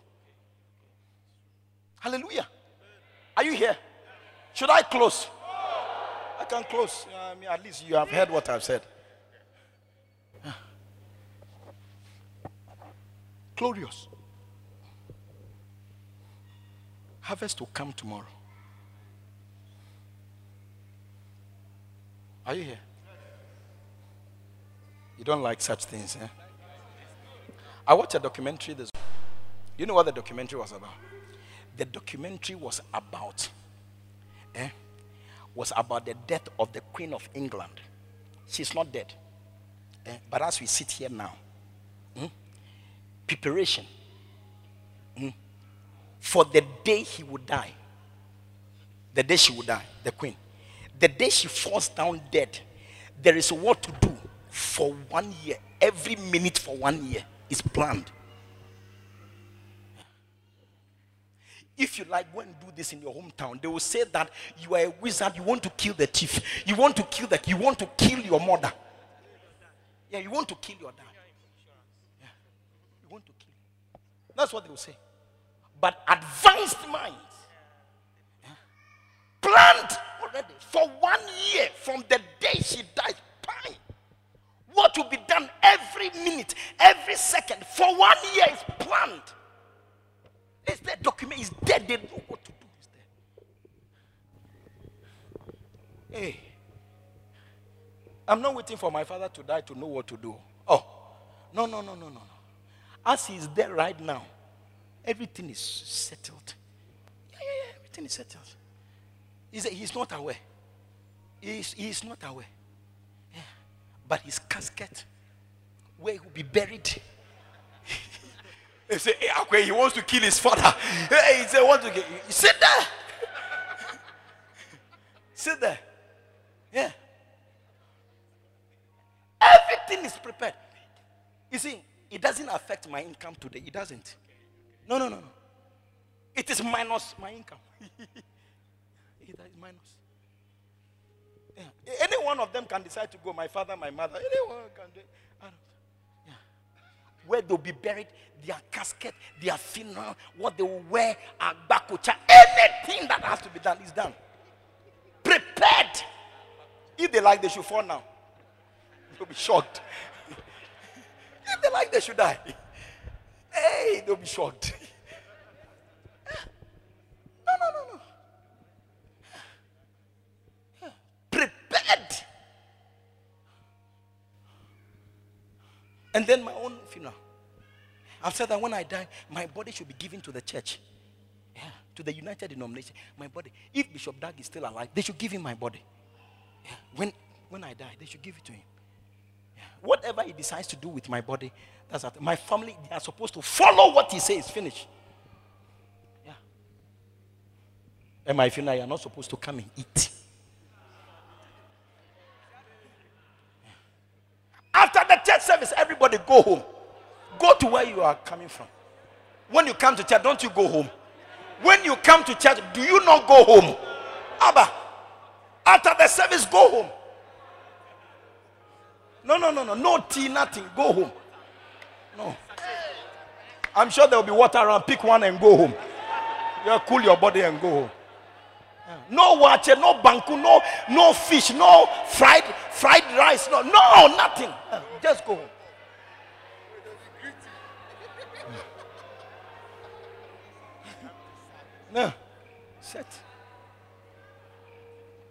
Hallelujah. Are you here? Should I close? I can close. I mean, at least you have heard what I've said. Glorious. Harvest will come tomorrow. Are you here? You don't like such things, eh? I watched a documentary this. You know what the documentary was about? The documentary was about eh, was about the death of the Queen of England. She's not dead. Eh, but as we sit here now, hmm, preparation hmm, for the day he would die, the day she would die, the Queen, the day she falls down dead, there is what to do for one year. Every minute for one year is planned. If you like, go and do this in your hometown. They will say that you are a wizard, you want to kill the thief, you want to kill that. you want to kill your mother. Yeah, you want to kill your dad. Yeah, you want to kill. That's what they will say. But advanced minds yeah, already for one year from the day she died. What will be done every minute, every second for one year is planned. It's there, document is dead. They know what to do. It's there. Hey, I'm not waiting for my father to die to know what to do. Oh, no, no, no, no, no, no. As he's there right now, everything is settled. Yeah, yeah, yeah, everything is settled. He's, he's not aware. He's, he's not aware. Yeah. But his casket, where he will be buried, He said, eh, hey, okay, he wants to kill his father. Hey, he said, want to get sit there. sit there. Yeah. Everything is prepared. You see, it doesn't affect my income today. It doesn't. No, no, no, no. It is minus my income. It minus. Yeah. Any one of them can decide to go. My father, my mother, anyone can do. I don't where they'll be buried, their casket, their funeral, what they will wear, agbakocha, anything that has to be done is done. Prepared. If they like, they should fall now. They'll be shocked. if they like, they should die. Hey, they'll be shocked. no, no, no, no. Prepared. And then my own funeral. I've said that when I die, my body should be given to the church. Yeah, to the United Denomination. My body. If Bishop Dag is still alive, they should give him my body. Yeah, when, when I die, they should give it to him. Yeah. Whatever he decides to do with my body, that's that. My family, they are supposed to follow what he says. Finish. Yeah. And my funeral, you are not supposed to come and eat. Service, everybody go home. Go to where you are coming from. When you come to church, don't you go home? When you come to church, do you not go home? Abba, after the service, go home. No, no, no, no. No tea, nothing. Go home. No. I'm sure there will be water around. Pick one and go home. You cool your body and go home. No water, no banku, no no fish, no fried fried rice, no no nothing. Just go home. No. Set.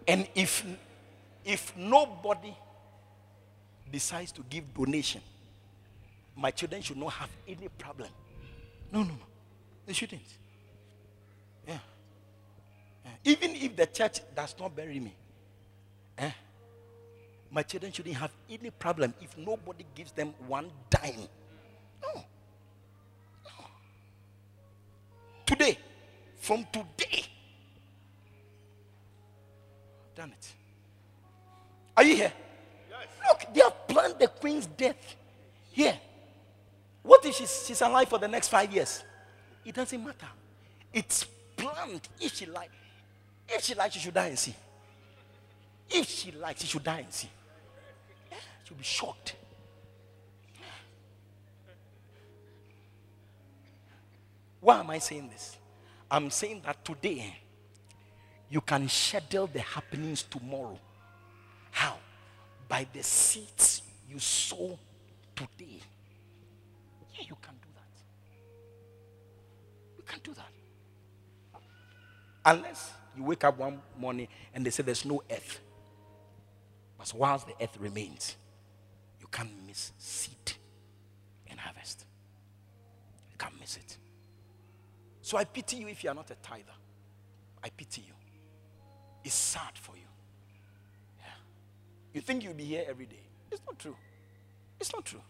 And if if nobody decides to give donation, my children should not have any problem. No, no, no. They shouldn't. Even if the church does not bury me, eh, my children shouldn't have any problem if nobody gives them one dime. No. no. Today, from today, I've done it. Are you here? Yes. Look, they have planned the queen's death here. What if she's, she's alive for the next five years? It doesn't matter. It's planned. If she like, if she likes, she should die and see. If she likes, she should die and see. She'll be shocked. Why am I saying this? I'm saying that today you can schedule the happenings tomorrow. How? By the seeds you sow today. Yeah, you can do that. You can do that. Unless you wake up one morning and they say there's no earth. But whilst the earth remains, you can't miss seed and harvest. You can't miss it. So I pity you if you are not a tither. I pity you. It's sad for you. Yeah. You think you'll be here every day. It's not true. It's not true.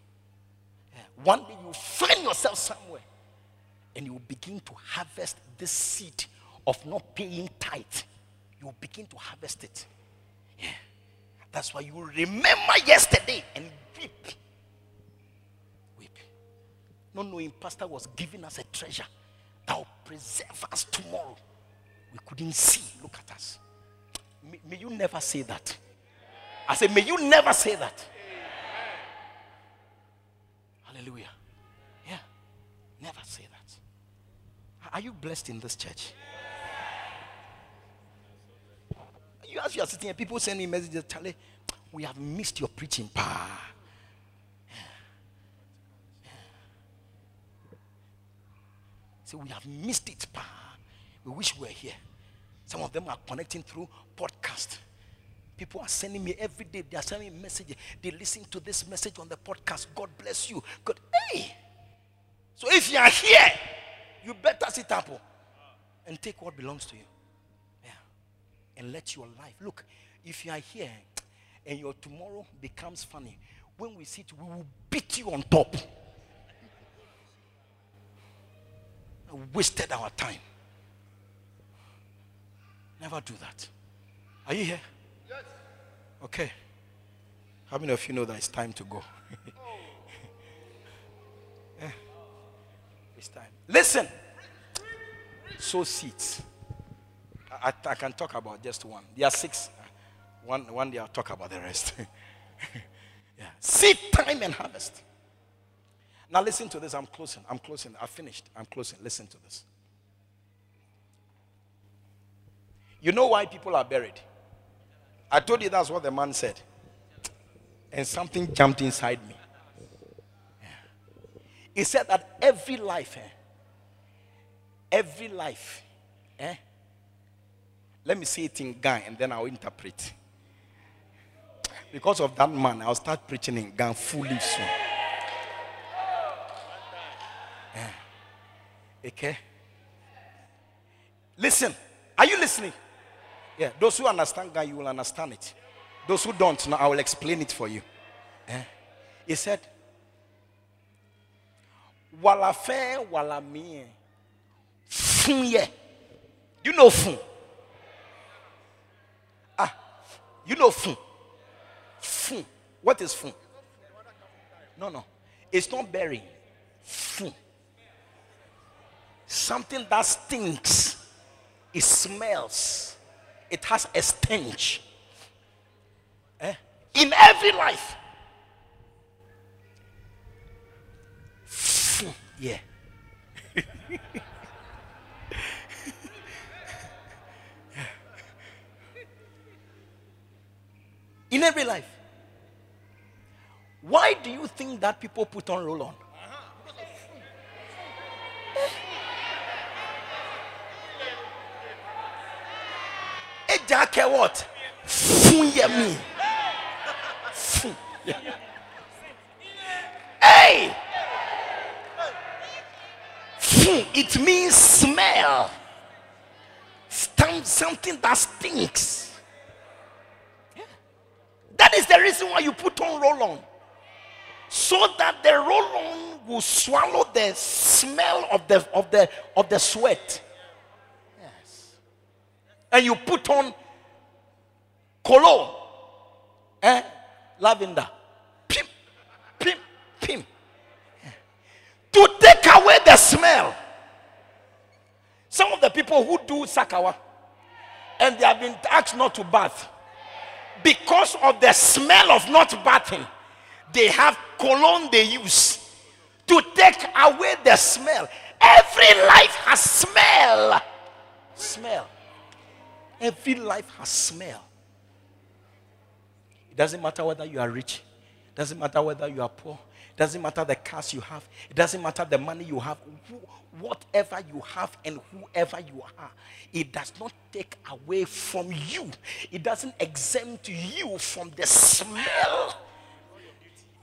One day you'll find yourself somewhere and you will begin to harvest this seed of not paying tithe. You begin to harvest it. Yeah. That's why you remember yesterday and weep. Weep. Not knowing Pastor was giving us a treasure that will preserve us tomorrow. We couldn't see. Look at us. May, may you never say that. I said, may you never say that. Hallelujah. Yeah. Never say that. Are you blessed in this church? You as you are sitting here, people send me messages, Charlie, we have missed your preaching. Pa. So we have missed it. Pa. We wish we were here. Some of them are connecting through podcast. People are sending me every day. They are sending me messages. They listen to this message on the podcast. God bless you. God, hey. So if you are here, you better sit up and take what belongs to you. And let your life look. If you are here and your tomorrow becomes funny, when we sit, we will beat you on top. I wasted our time. Never do that. Are you here? Yes. Okay. How many of you know that it's time to go? yeah. It's time. Listen. So seats. I, I, can talk about just one. There are six. One, one day I'll talk about the rest. yeah. Seed time and harvest. Now listen to this. I'm closing. I'm closing. I finished. I'm closing. Listen to this. You know why people are buried? I told you that's what the man said. And something jumped inside me. Yeah. He said that every life, eh, every life, eh, let me say it in Gang and then I'll interpret. Because of that man, I'll start preaching in Gang fully soon. Yeah. Okay? Listen, are you listening? Yeah, those who understand God, you will understand it. Those who don't, now I will explain it for you. Eh? He said, Wala fe wala mi. Fun ye. You know fun. Ah, you know fun. Fun. What is fun? No, no. It's not burying. Foo. Something that stinks. It smells. It has a stench. Eh? In every life. Foo. Yeah. In every life. Why do you think that people put on roll on? Ejake what? Me. Hey! It means smell. Something that stinks. That is the reason why you put on roll on. So that the roll on will swallow the smell of the of the of the sweat. Yes. And you put on cologne. Eh? Lavender. Pim, pim, pim. To take away the smell. Some of the people who do sakawa and they have been asked not to bath because of the smell of not bathing, they have cologne they use to take away the smell. Every life has smell. Smell. Every life has smell. It doesn't matter whether you are rich, it doesn't matter whether you are poor, it doesn't matter the cars you have, it doesn't matter the money you have, whatever you have and whoever you are, it does not take away from you, it doesn't exempt you from the smell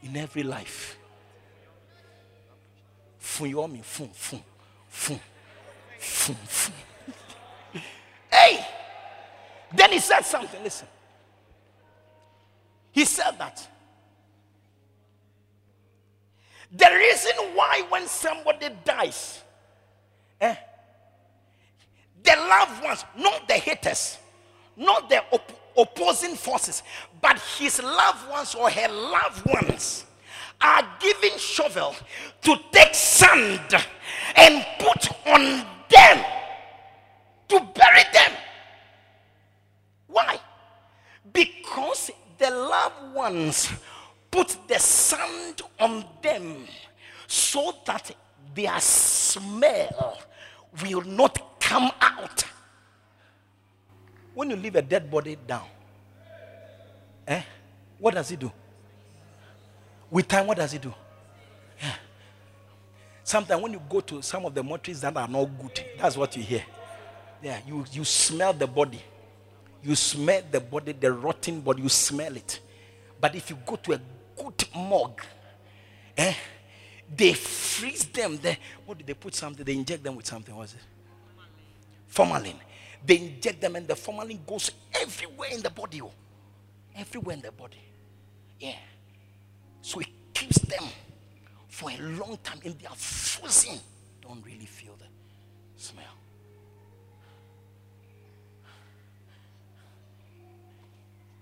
in every life. Fun fun fun fun fun fun. Hey! Then he said something. Listen. He said that the reason why when somebody dies, eh, the loved ones, not the haters, not the op- opposing forces, but his loved ones or her loved ones are giving shovel to take sand and put on them to bury them. Why? Because the loved ones put the sand on them so that their smell will not come out. When you leave a dead body down, eh, what does it do? With time, what does it do? Yeah. Sometimes when you go to some of the mortuaries that are not good, that's what you hear. Yeah, you, you smell the body. You smell the body, the rotting body, you smell it. But if you go to a good morgue, eh, they freeze them. They, what do they put something? They inject them with something. What is it? Formalin. They inject them, and the formalin goes everywhere in the body. Oh. Everywhere in the body. Yeah. So it keeps them for a long time in their frozen. Don't really feel the smell.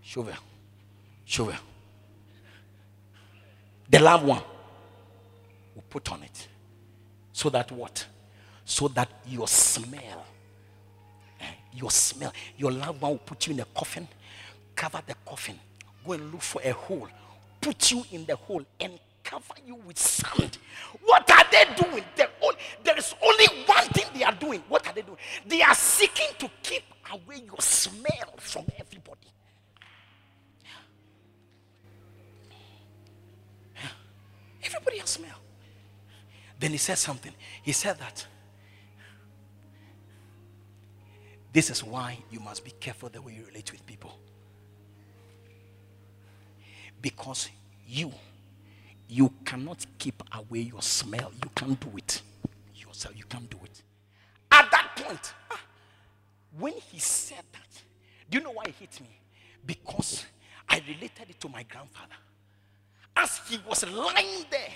Shovel. Shovel. The loved one put on it. So that what? So that your smell, eh, your smell, your loved one will put you in a coffin, cover the coffin, go and look for a hole, put you in the hole, and cover you with sand. What are they doing? All, there is only one thing they are doing. What are they doing? They are seeking to keep away your smell from everybody. Everybody has smell. Then he said something. He said that this is why you must be careful the way you relate with people. Because you, you cannot keep away your smell. You can't do it yourself. You can't do it. At that point, ah, when he said that, do you know why it hit me? Because I related it to my grandfather. As he was lying there,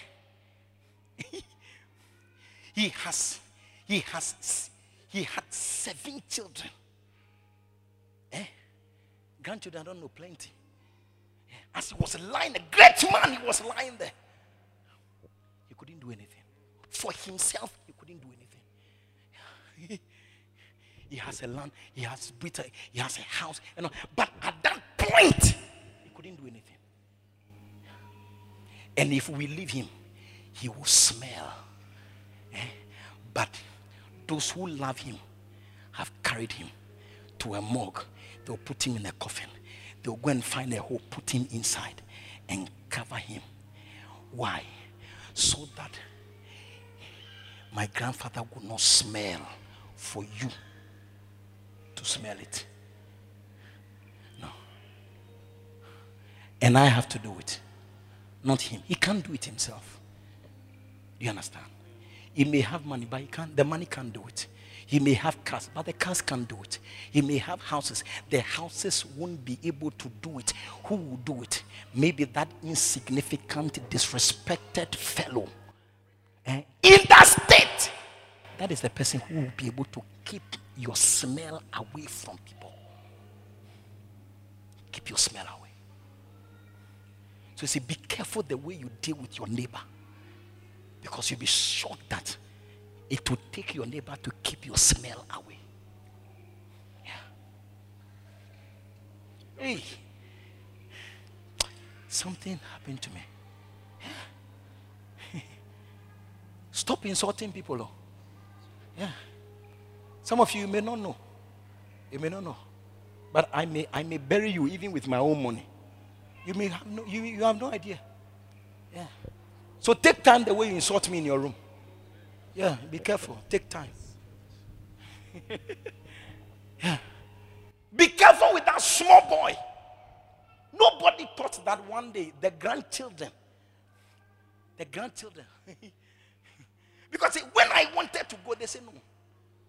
he has, he has, he had seven children. Eh? Grandchildren, I don't know, plenty. As he was lying, a great man, he was lying there. He couldn't do anything. For himself, he couldn't do anything. he has a land, he has Britain, he has a house, you know. But at that point, he couldn't do anything. And if we leave him, he will smell. But those who love him have carried him to a morgue. They'll put him in a coffin. They'll go and find a hole, put him inside, and cover him. Why? So that my grandfather would not smell for you to smell it. No. And I have to do it, not him. He can't do it himself. Do you understand? He may have money, but he can't, the money can't do it. He may have cars, but the cars can't do it. He may have houses. The houses won't be able to do it. Who will do it? Maybe that insignificant, disrespected fellow. Eh? In that state, that is the person who will be able to keep your smell away from people. Keep your smell away. So you see, be careful the way you deal with your neighbor. Because you'll be shocked that it will take your neighbor to keep your smell away. Yeah. Hey, something happened to me. Yeah. Stop insulting people. Oh. Yeah. Some of you may not know. You may not know. But I may I may bury you even with my own money. You may have no you, you have no idea. So take time the way you insult me in your room. Yeah, be careful. Take time. yeah. Be careful with that small boy. Nobody thought that one day the grandchildren, the grandchildren, because when I wanted to go, they said, No,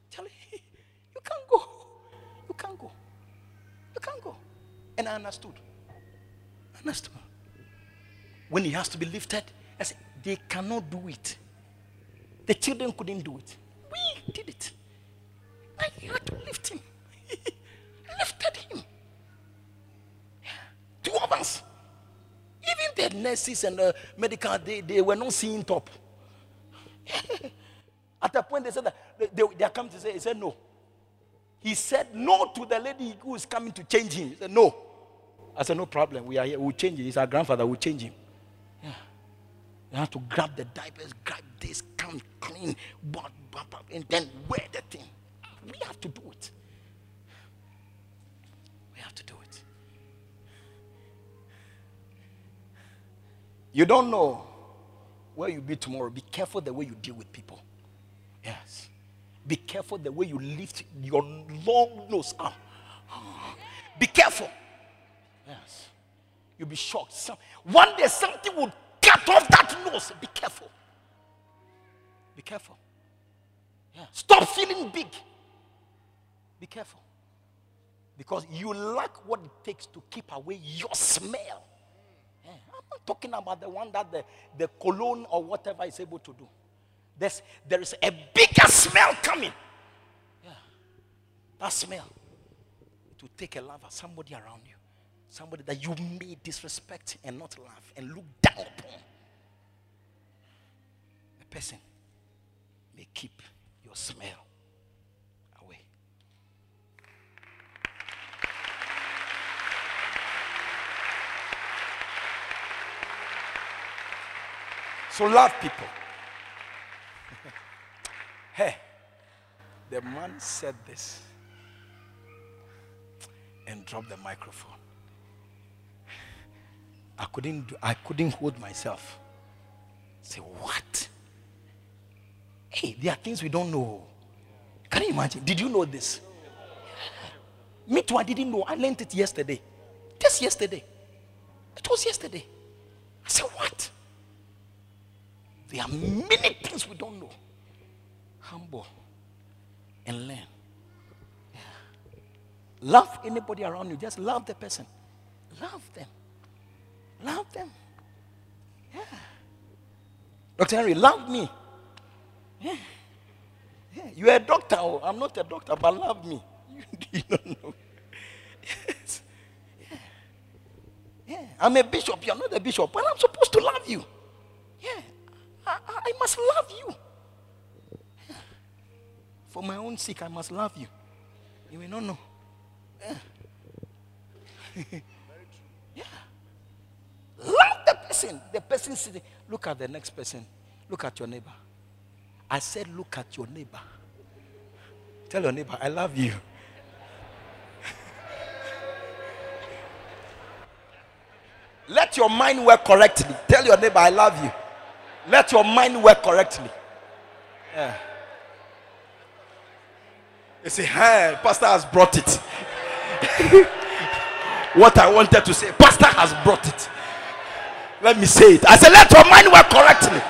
Charlie, you can't go. You can't go. You can't go. And I understood. I understood. When he has to be lifted, I said, They cannot do it. The children couldn't do it. We did it. I had to lift him. lifted him. Two of us. Even the nurses and the medical, they, they were not seeing top. At a point, they said that they, they, they are coming to say, he said no. He said no to the lady who is coming to change him. He said no. I said, no problem. We are here. We'll change him. He's our grandfather. We'll change him. You have to grab the diapers, grab this, come clean, but, and then wear the thing. We have to do it. We have to do it. You don't know where you'll be tomorrow. Be careful the way you deal with people. Yes. Be careful the way you lift your long nose up. Be careful. Yes. You'll be shocked. Some, one day something will cut off that nose. Be careful. Be careful. Yeah. Stop feeling big. Be careful. Because you lack what it takes to keep away your smell. Yeah. I'm not talking about the one that the, the cologne or whatever is able to do. There's, there is a bigger smell coming. Yeah. That smell. Will take a lover, somebody around you. Somebody that you may disrespect and not love and look down upon. Person may keep your smell away. So love people. hey, the man said this and dropped the microphone. I couldn't do, I couldn't hold myself. Say what? Hey, there are things we don't know. Can you imagine? Did you know this? Me too, I didn't know. I learned it yesterday. Just yesterday. It was yesterday. I said, what? There are many things we don't know. Humble and learn. Love anybody around you. Just love the person. Love them. Love them. Yeah. Dr. Henry, love me. Yeah. Yeah. You're a doctor. Oh, I'm not a doctor, but love me. You, you don't know. Yes. Yeah. Yeah. I'm a bishop. You're not a bishop. But I'm supposed to love you. Yeah. I, I, must love you. For my own sake, I must love you. You may not know. Yeah. yeah. Love the person. The person sitting. Look at the next person. Look at your neighbor. I said, look at your neighbor. Tell your neighbor, I love you. Let your mind work correctly. Tell your neighbor, I love you. Let your mind work correctly. Yeah. You say, hey, Pastor has brought it. what I wanted to say, Pastor has brought it. Let me say it. I said, let your mind work correctly.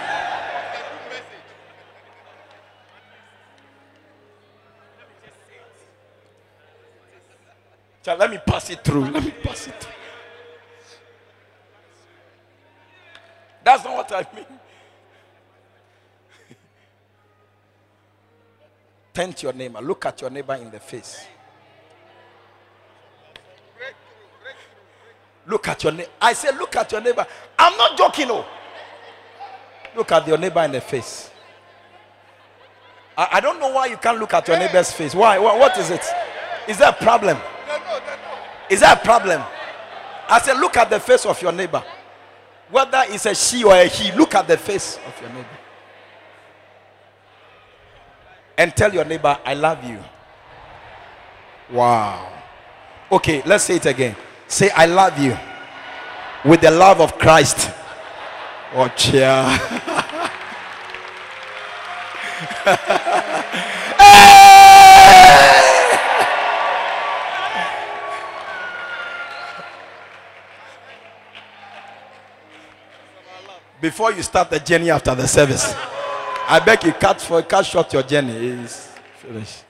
Let me pass it through. Let me pass it through. That's not what I mean. Turn to your neighbor. Look at your neighbor in the face. Look at your neighbor. I say, look at your neighbor. I'm not joking, oh. Look at your neighbor in the face. I, I don't know why you can't look at your neighbor's face. Why? What, what is it? Is there a problem? Is that a problem? I said, look at the face of your neighbor. Whether it's a she or a he, look at the face of your neighbor. And tell your neighbor, I love you. Wow. Okay, let's say it again. Say, I love you with the love of Christ. Oh, cheer. Before you start the journey after the service. I beg you, cut for cut short your journey. It's finished.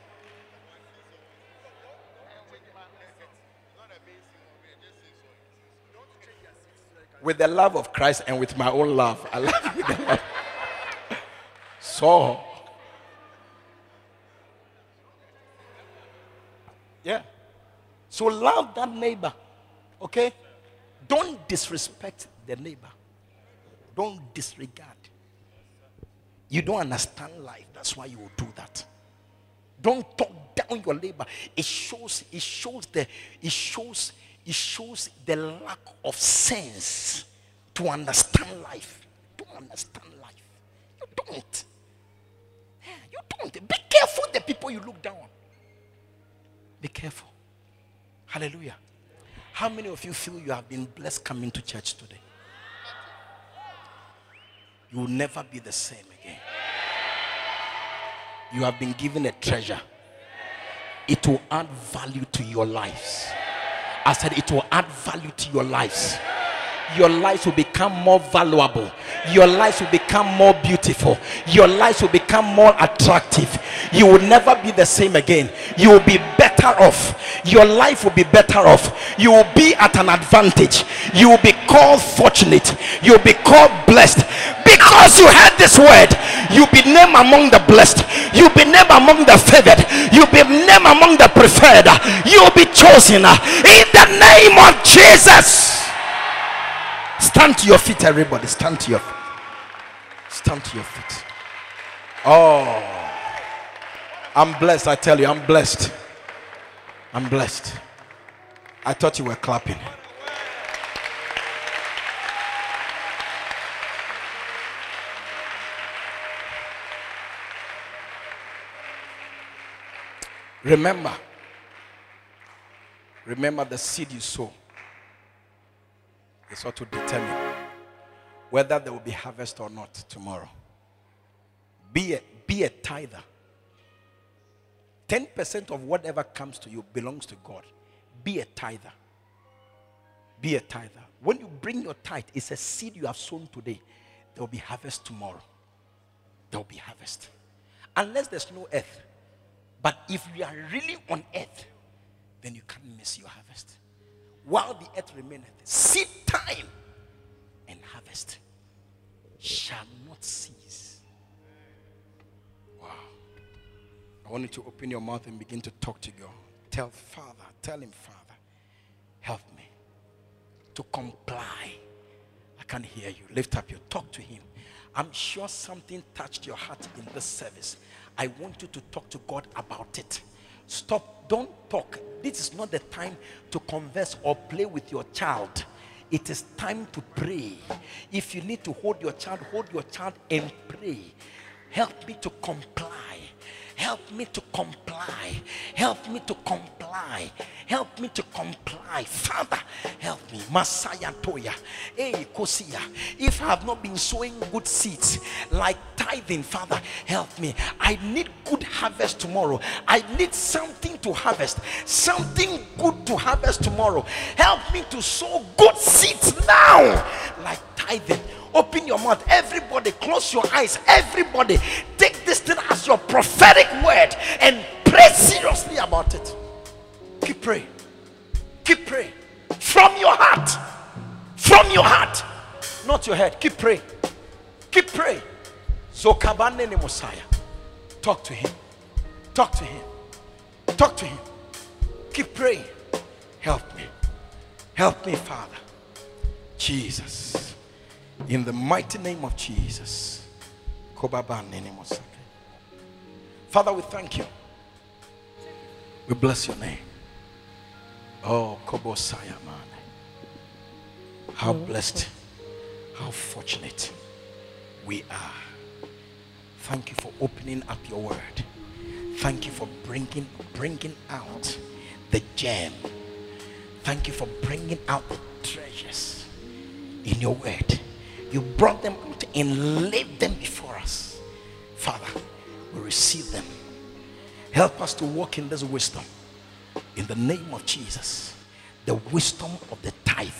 With the love of Christ and with my own love. I love you. So Yeah. So love that neighbor. Okay? Don't disrespect the neighbor. Don't disregard. You don't understand life. That's why you will do that. Don't talk down your labor. It shows, it shows the, it shows, it shows the lack of sense to understand life. Don't understand life. You don't. You don't. Be careful the people you look down. Be careful. Hallelujah. How many of you feel you have been blessed coming to church today? You will never be the same again. You have been given a treasure, it will add value to your lives. I said, it will add value to your lives your lives will become more valuable. Your lives will become more beautiful. Your lives will become more attractive. You will never be the same again. You will be better off. Your life will be better off. You will be at an advantage. You will be called fortunate. You will be called blessed. Because you heard this word, you'll be named among the blessed. You'll be named among the favored. You'll be named among the preferred. You'll be chosen uh, in the name of Jesus. Stand to your feet, everybody. Stand to your feet. Stand to your feet. Oh, I'm blessed. I tell you, I'm blessed. I'm blessed. I thought you were clapping. Remember, remember the seed you sow It's what to determine whether there will be harvest or not tomorrow. Be a, be a tither. 10% of whatever comes to you belongs to God. Be a tither. Be a tither. When you bring your tithe, it's a seed you have sown today. There will be harvest tomorrow. There will be harvest. Unless there's no earth. But if you are really on earth, then you can't miss your harvest while the earth remaineth, seed time and harvest shall not cease. Wow. I want you to open your mouth and begin to talk to God. Tell Father, tell Him, Father, help me to comply. I can't hear you. Lift up your talk to Him. I'm sure something touched your heart in this service. I want you to talk to God about it. Stop, don't talk. This is not the time to converse or play with your child. It is time to pray. If you need to hold your child, hold your child and pray. Help me to comply. Help me to comply. Help me to comply. Help me to comply. Father, help me. Messiah Toya. If I have not been sowing good seeds like tithing, Father, help me. I need good harvest tomorrow. I need something to harvest. Something good to harvest tomorrow. Help me to sow good seeds now. Like tithing Open your mouth. Everybody, close your eyes. Everybody, take this thing as your prophetic word and pray seriously about it. Keep praying. Keep praying. From your heart. From your heart. Not your head. Keep praying. Keep praying. So Kabane Messiah. Talk to him. Talk to him. Talk to him. Keep praying. Help me. Help me, Father. Jesus. In the mighty name of Jesus. Father, we thank you. We bless your name. Oh, Kobosaya man. How blessed, how fortunate we are. Thank you for opening up your word. Thank you for bringing bringing out the gem. Thank you for bringing out the treasures in your word. You brought them out and laid them before us. Father, we receive them. Help us to walk in this wisdom. In the name of Jesus. The wisdom of the tithe.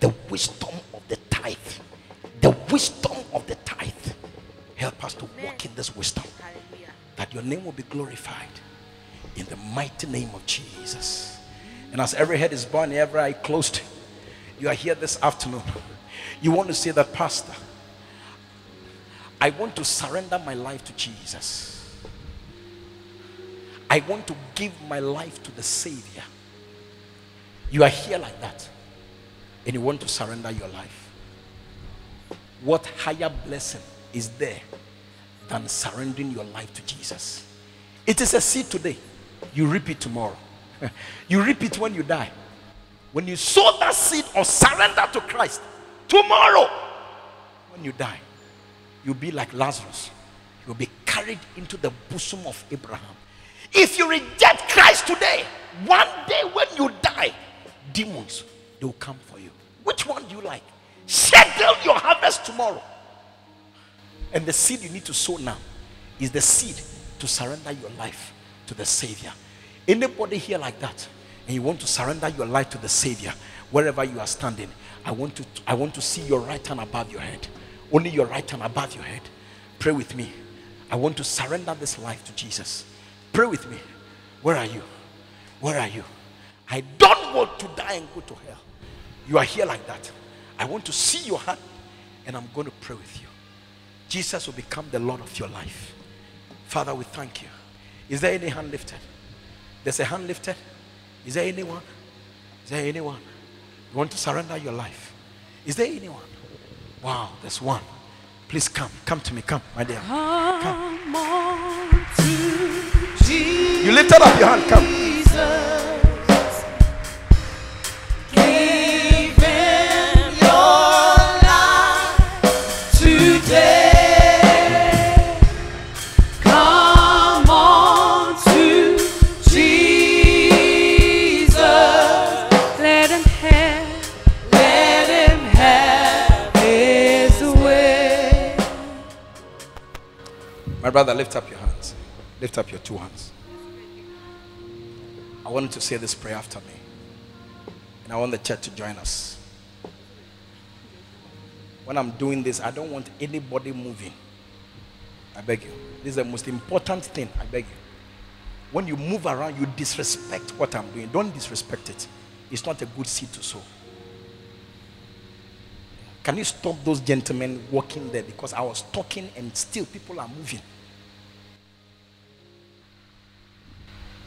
The wisdom of the tithe. The wisdom of the tithe. Help us to walk in this wisdom. That your name will be glorified. In the mighty name of Jesus. And as every head is bowed, every eye closed, you are here this afternoon you want to say that, Pastor, I want to surrender my life to Jesus. I want to give my life to the Savior. You are here like that, and you want to surrender your life. What higher blessing is there than surrendering your life to Jesus? It is a seed today, you reap it tomorrow. you reap it when you die. When you sow that seed or surrender to Christ, Tomorrow, when you die, you'll be like Lazarus. You'll be carried into the bosom of Abraham. If you reject Christ today, one day when you die, demons they will come for you. Which one do you like? Settle your harvest tomorrow. And the seed you need to sow now is the seed to surrender your life to the Savior. Anybody here like that, and you want to surrender your life to the Savior, wherever you are standing, I want to I want to see your right hand above your head. Only your right hand above your head. Pray with me. I want to surrender this life to Jesus. Pray with me. Where are you? Where are you? I don't want to die and go to hell. You are here like that. I want to see your hand and I'm going to pray with you. Jesus will become the Lord of your life. Father, we thank you. Is there any hand lifted? There's a hand lifted. Is there anyone? Is there anyone? You want to surrender your life? Is there anyone? Wow, there's one. Please come. Come to me. Come, my dear. Come. You lifted up your hand. Come. Brother, lift up your hands. Lift up your two hands. I want you to say this prayer after me. And I want the church to join us. When I'm doing this, I don't want anybody moving. I beg you. This is the most important thing. I beg you. When you move around, you disrespect what I'm doing. Don't disrespect it. It's not a good seed to sow. Can you stop those gentlemen walking there? Because I was talking and still people are moving.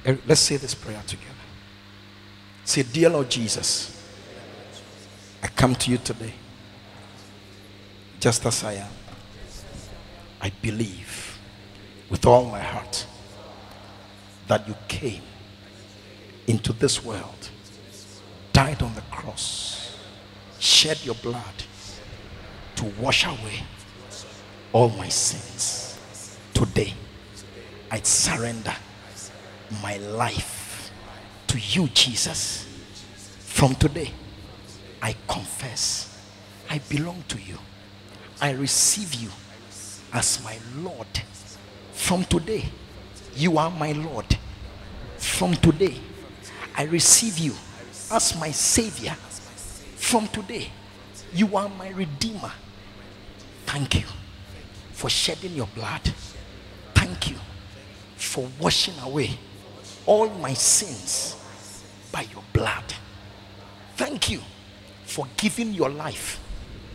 Eh, let's say this prayer together. Say, Dear Lord Jesus, I come to you today just as I am. I believe with all my heart that you came into this world, died on the cross, shed your blood to wash away all my sins. Today, I surrender my life to you, Jesus. From today, I confess I belong to you. I receive you as my Lord. From today, you are my Lord. From today, I receive you as my Savior. From today, you are my Redeemer. Thank you for shedding your blood. Thank you for washing away all my sins by your blood. Thank you for giving your life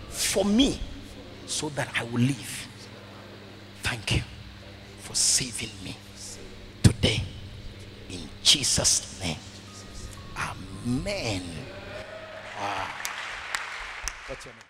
for me so that I will live. Thank you for saving me today. In Jesus' name. Amen. Wow. What's your name?